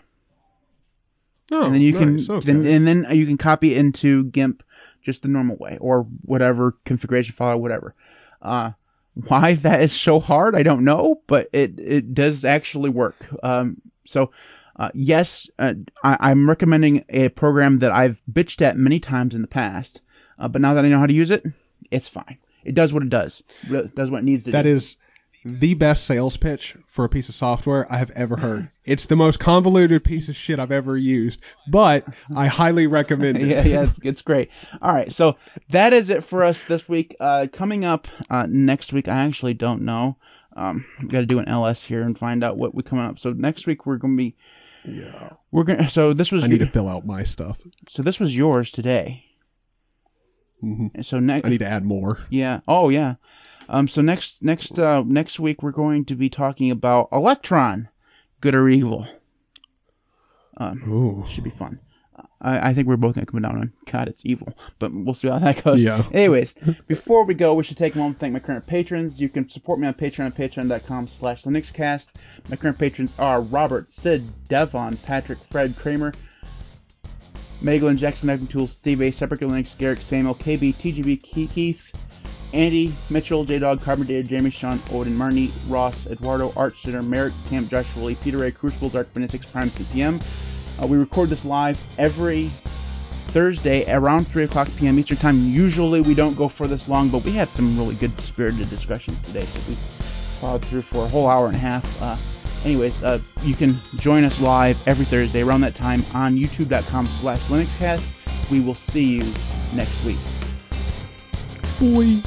Oh, and then you nice. can okay. then and then you can copy into GIMP just the normal way or whatever configuration file, or whatever. Uh, why that is so hard, I don't know, but it it does actually work. Um, so. Uh, yes, uh, I, I'm recommending a program that I've bitched at many times in the past, uh, but now that I know how to use it, it's fine. It does what it does. It does what it needs to That do. is the best sales pitch for a piece of software I have ever heard. It's the most convoluted piece of shit I've ever used, but I highly recommend it. yeah, yeah, it's, it's great. All right, so that is it for us this week. Uh, coming up uh, next week, I actually don't know. Um, we got to do an LS here and find out what we coming up. So next week we're gonna be Yeah. we're gonna. So this was I need to fill out my stuff. so this was yours today. Hmm And So next, I need to add more. yeah. Oh yeah. Um. So next next uh next week we're going to be talking about Electron, good or evil. Um. Ooh. Should be fun. I, I think we're both gonna come down on God, it's evil, but we'll see how that goes. Yeah. Anyways, before we go, we should take a moment to thank my current patrons. You can support me on Patreon at patreon.com slash linuxcast. My current patrons are Robert, Syd, Devon, Patrick, Fred, Kramer, Maeglin, Jackson, Evan Tools, Steve A, Separate Linux, Garrick, Samuel, KB, TGB, Keith, Andy, Mitchel, JDawg, Carbon Data, Jamie, Shaun, Odin, Marnie, Ross, Eduardo, Art Center, Marek, Camp, Joshua Lee, Peter Ray, Crucible, Dark Benetics, Prime, CPM. Uh, we record this live every Thursday around 3 o'clock p.m. Eastern Time. Usually we don't go for this long, but we had some really good spirited discussions today, so we plowed through for a whole hour and a half. Uh, anyways, uh, you can join us live every Thursday around that time on youtube.com slash linuxcast. We will see you next week. Boy.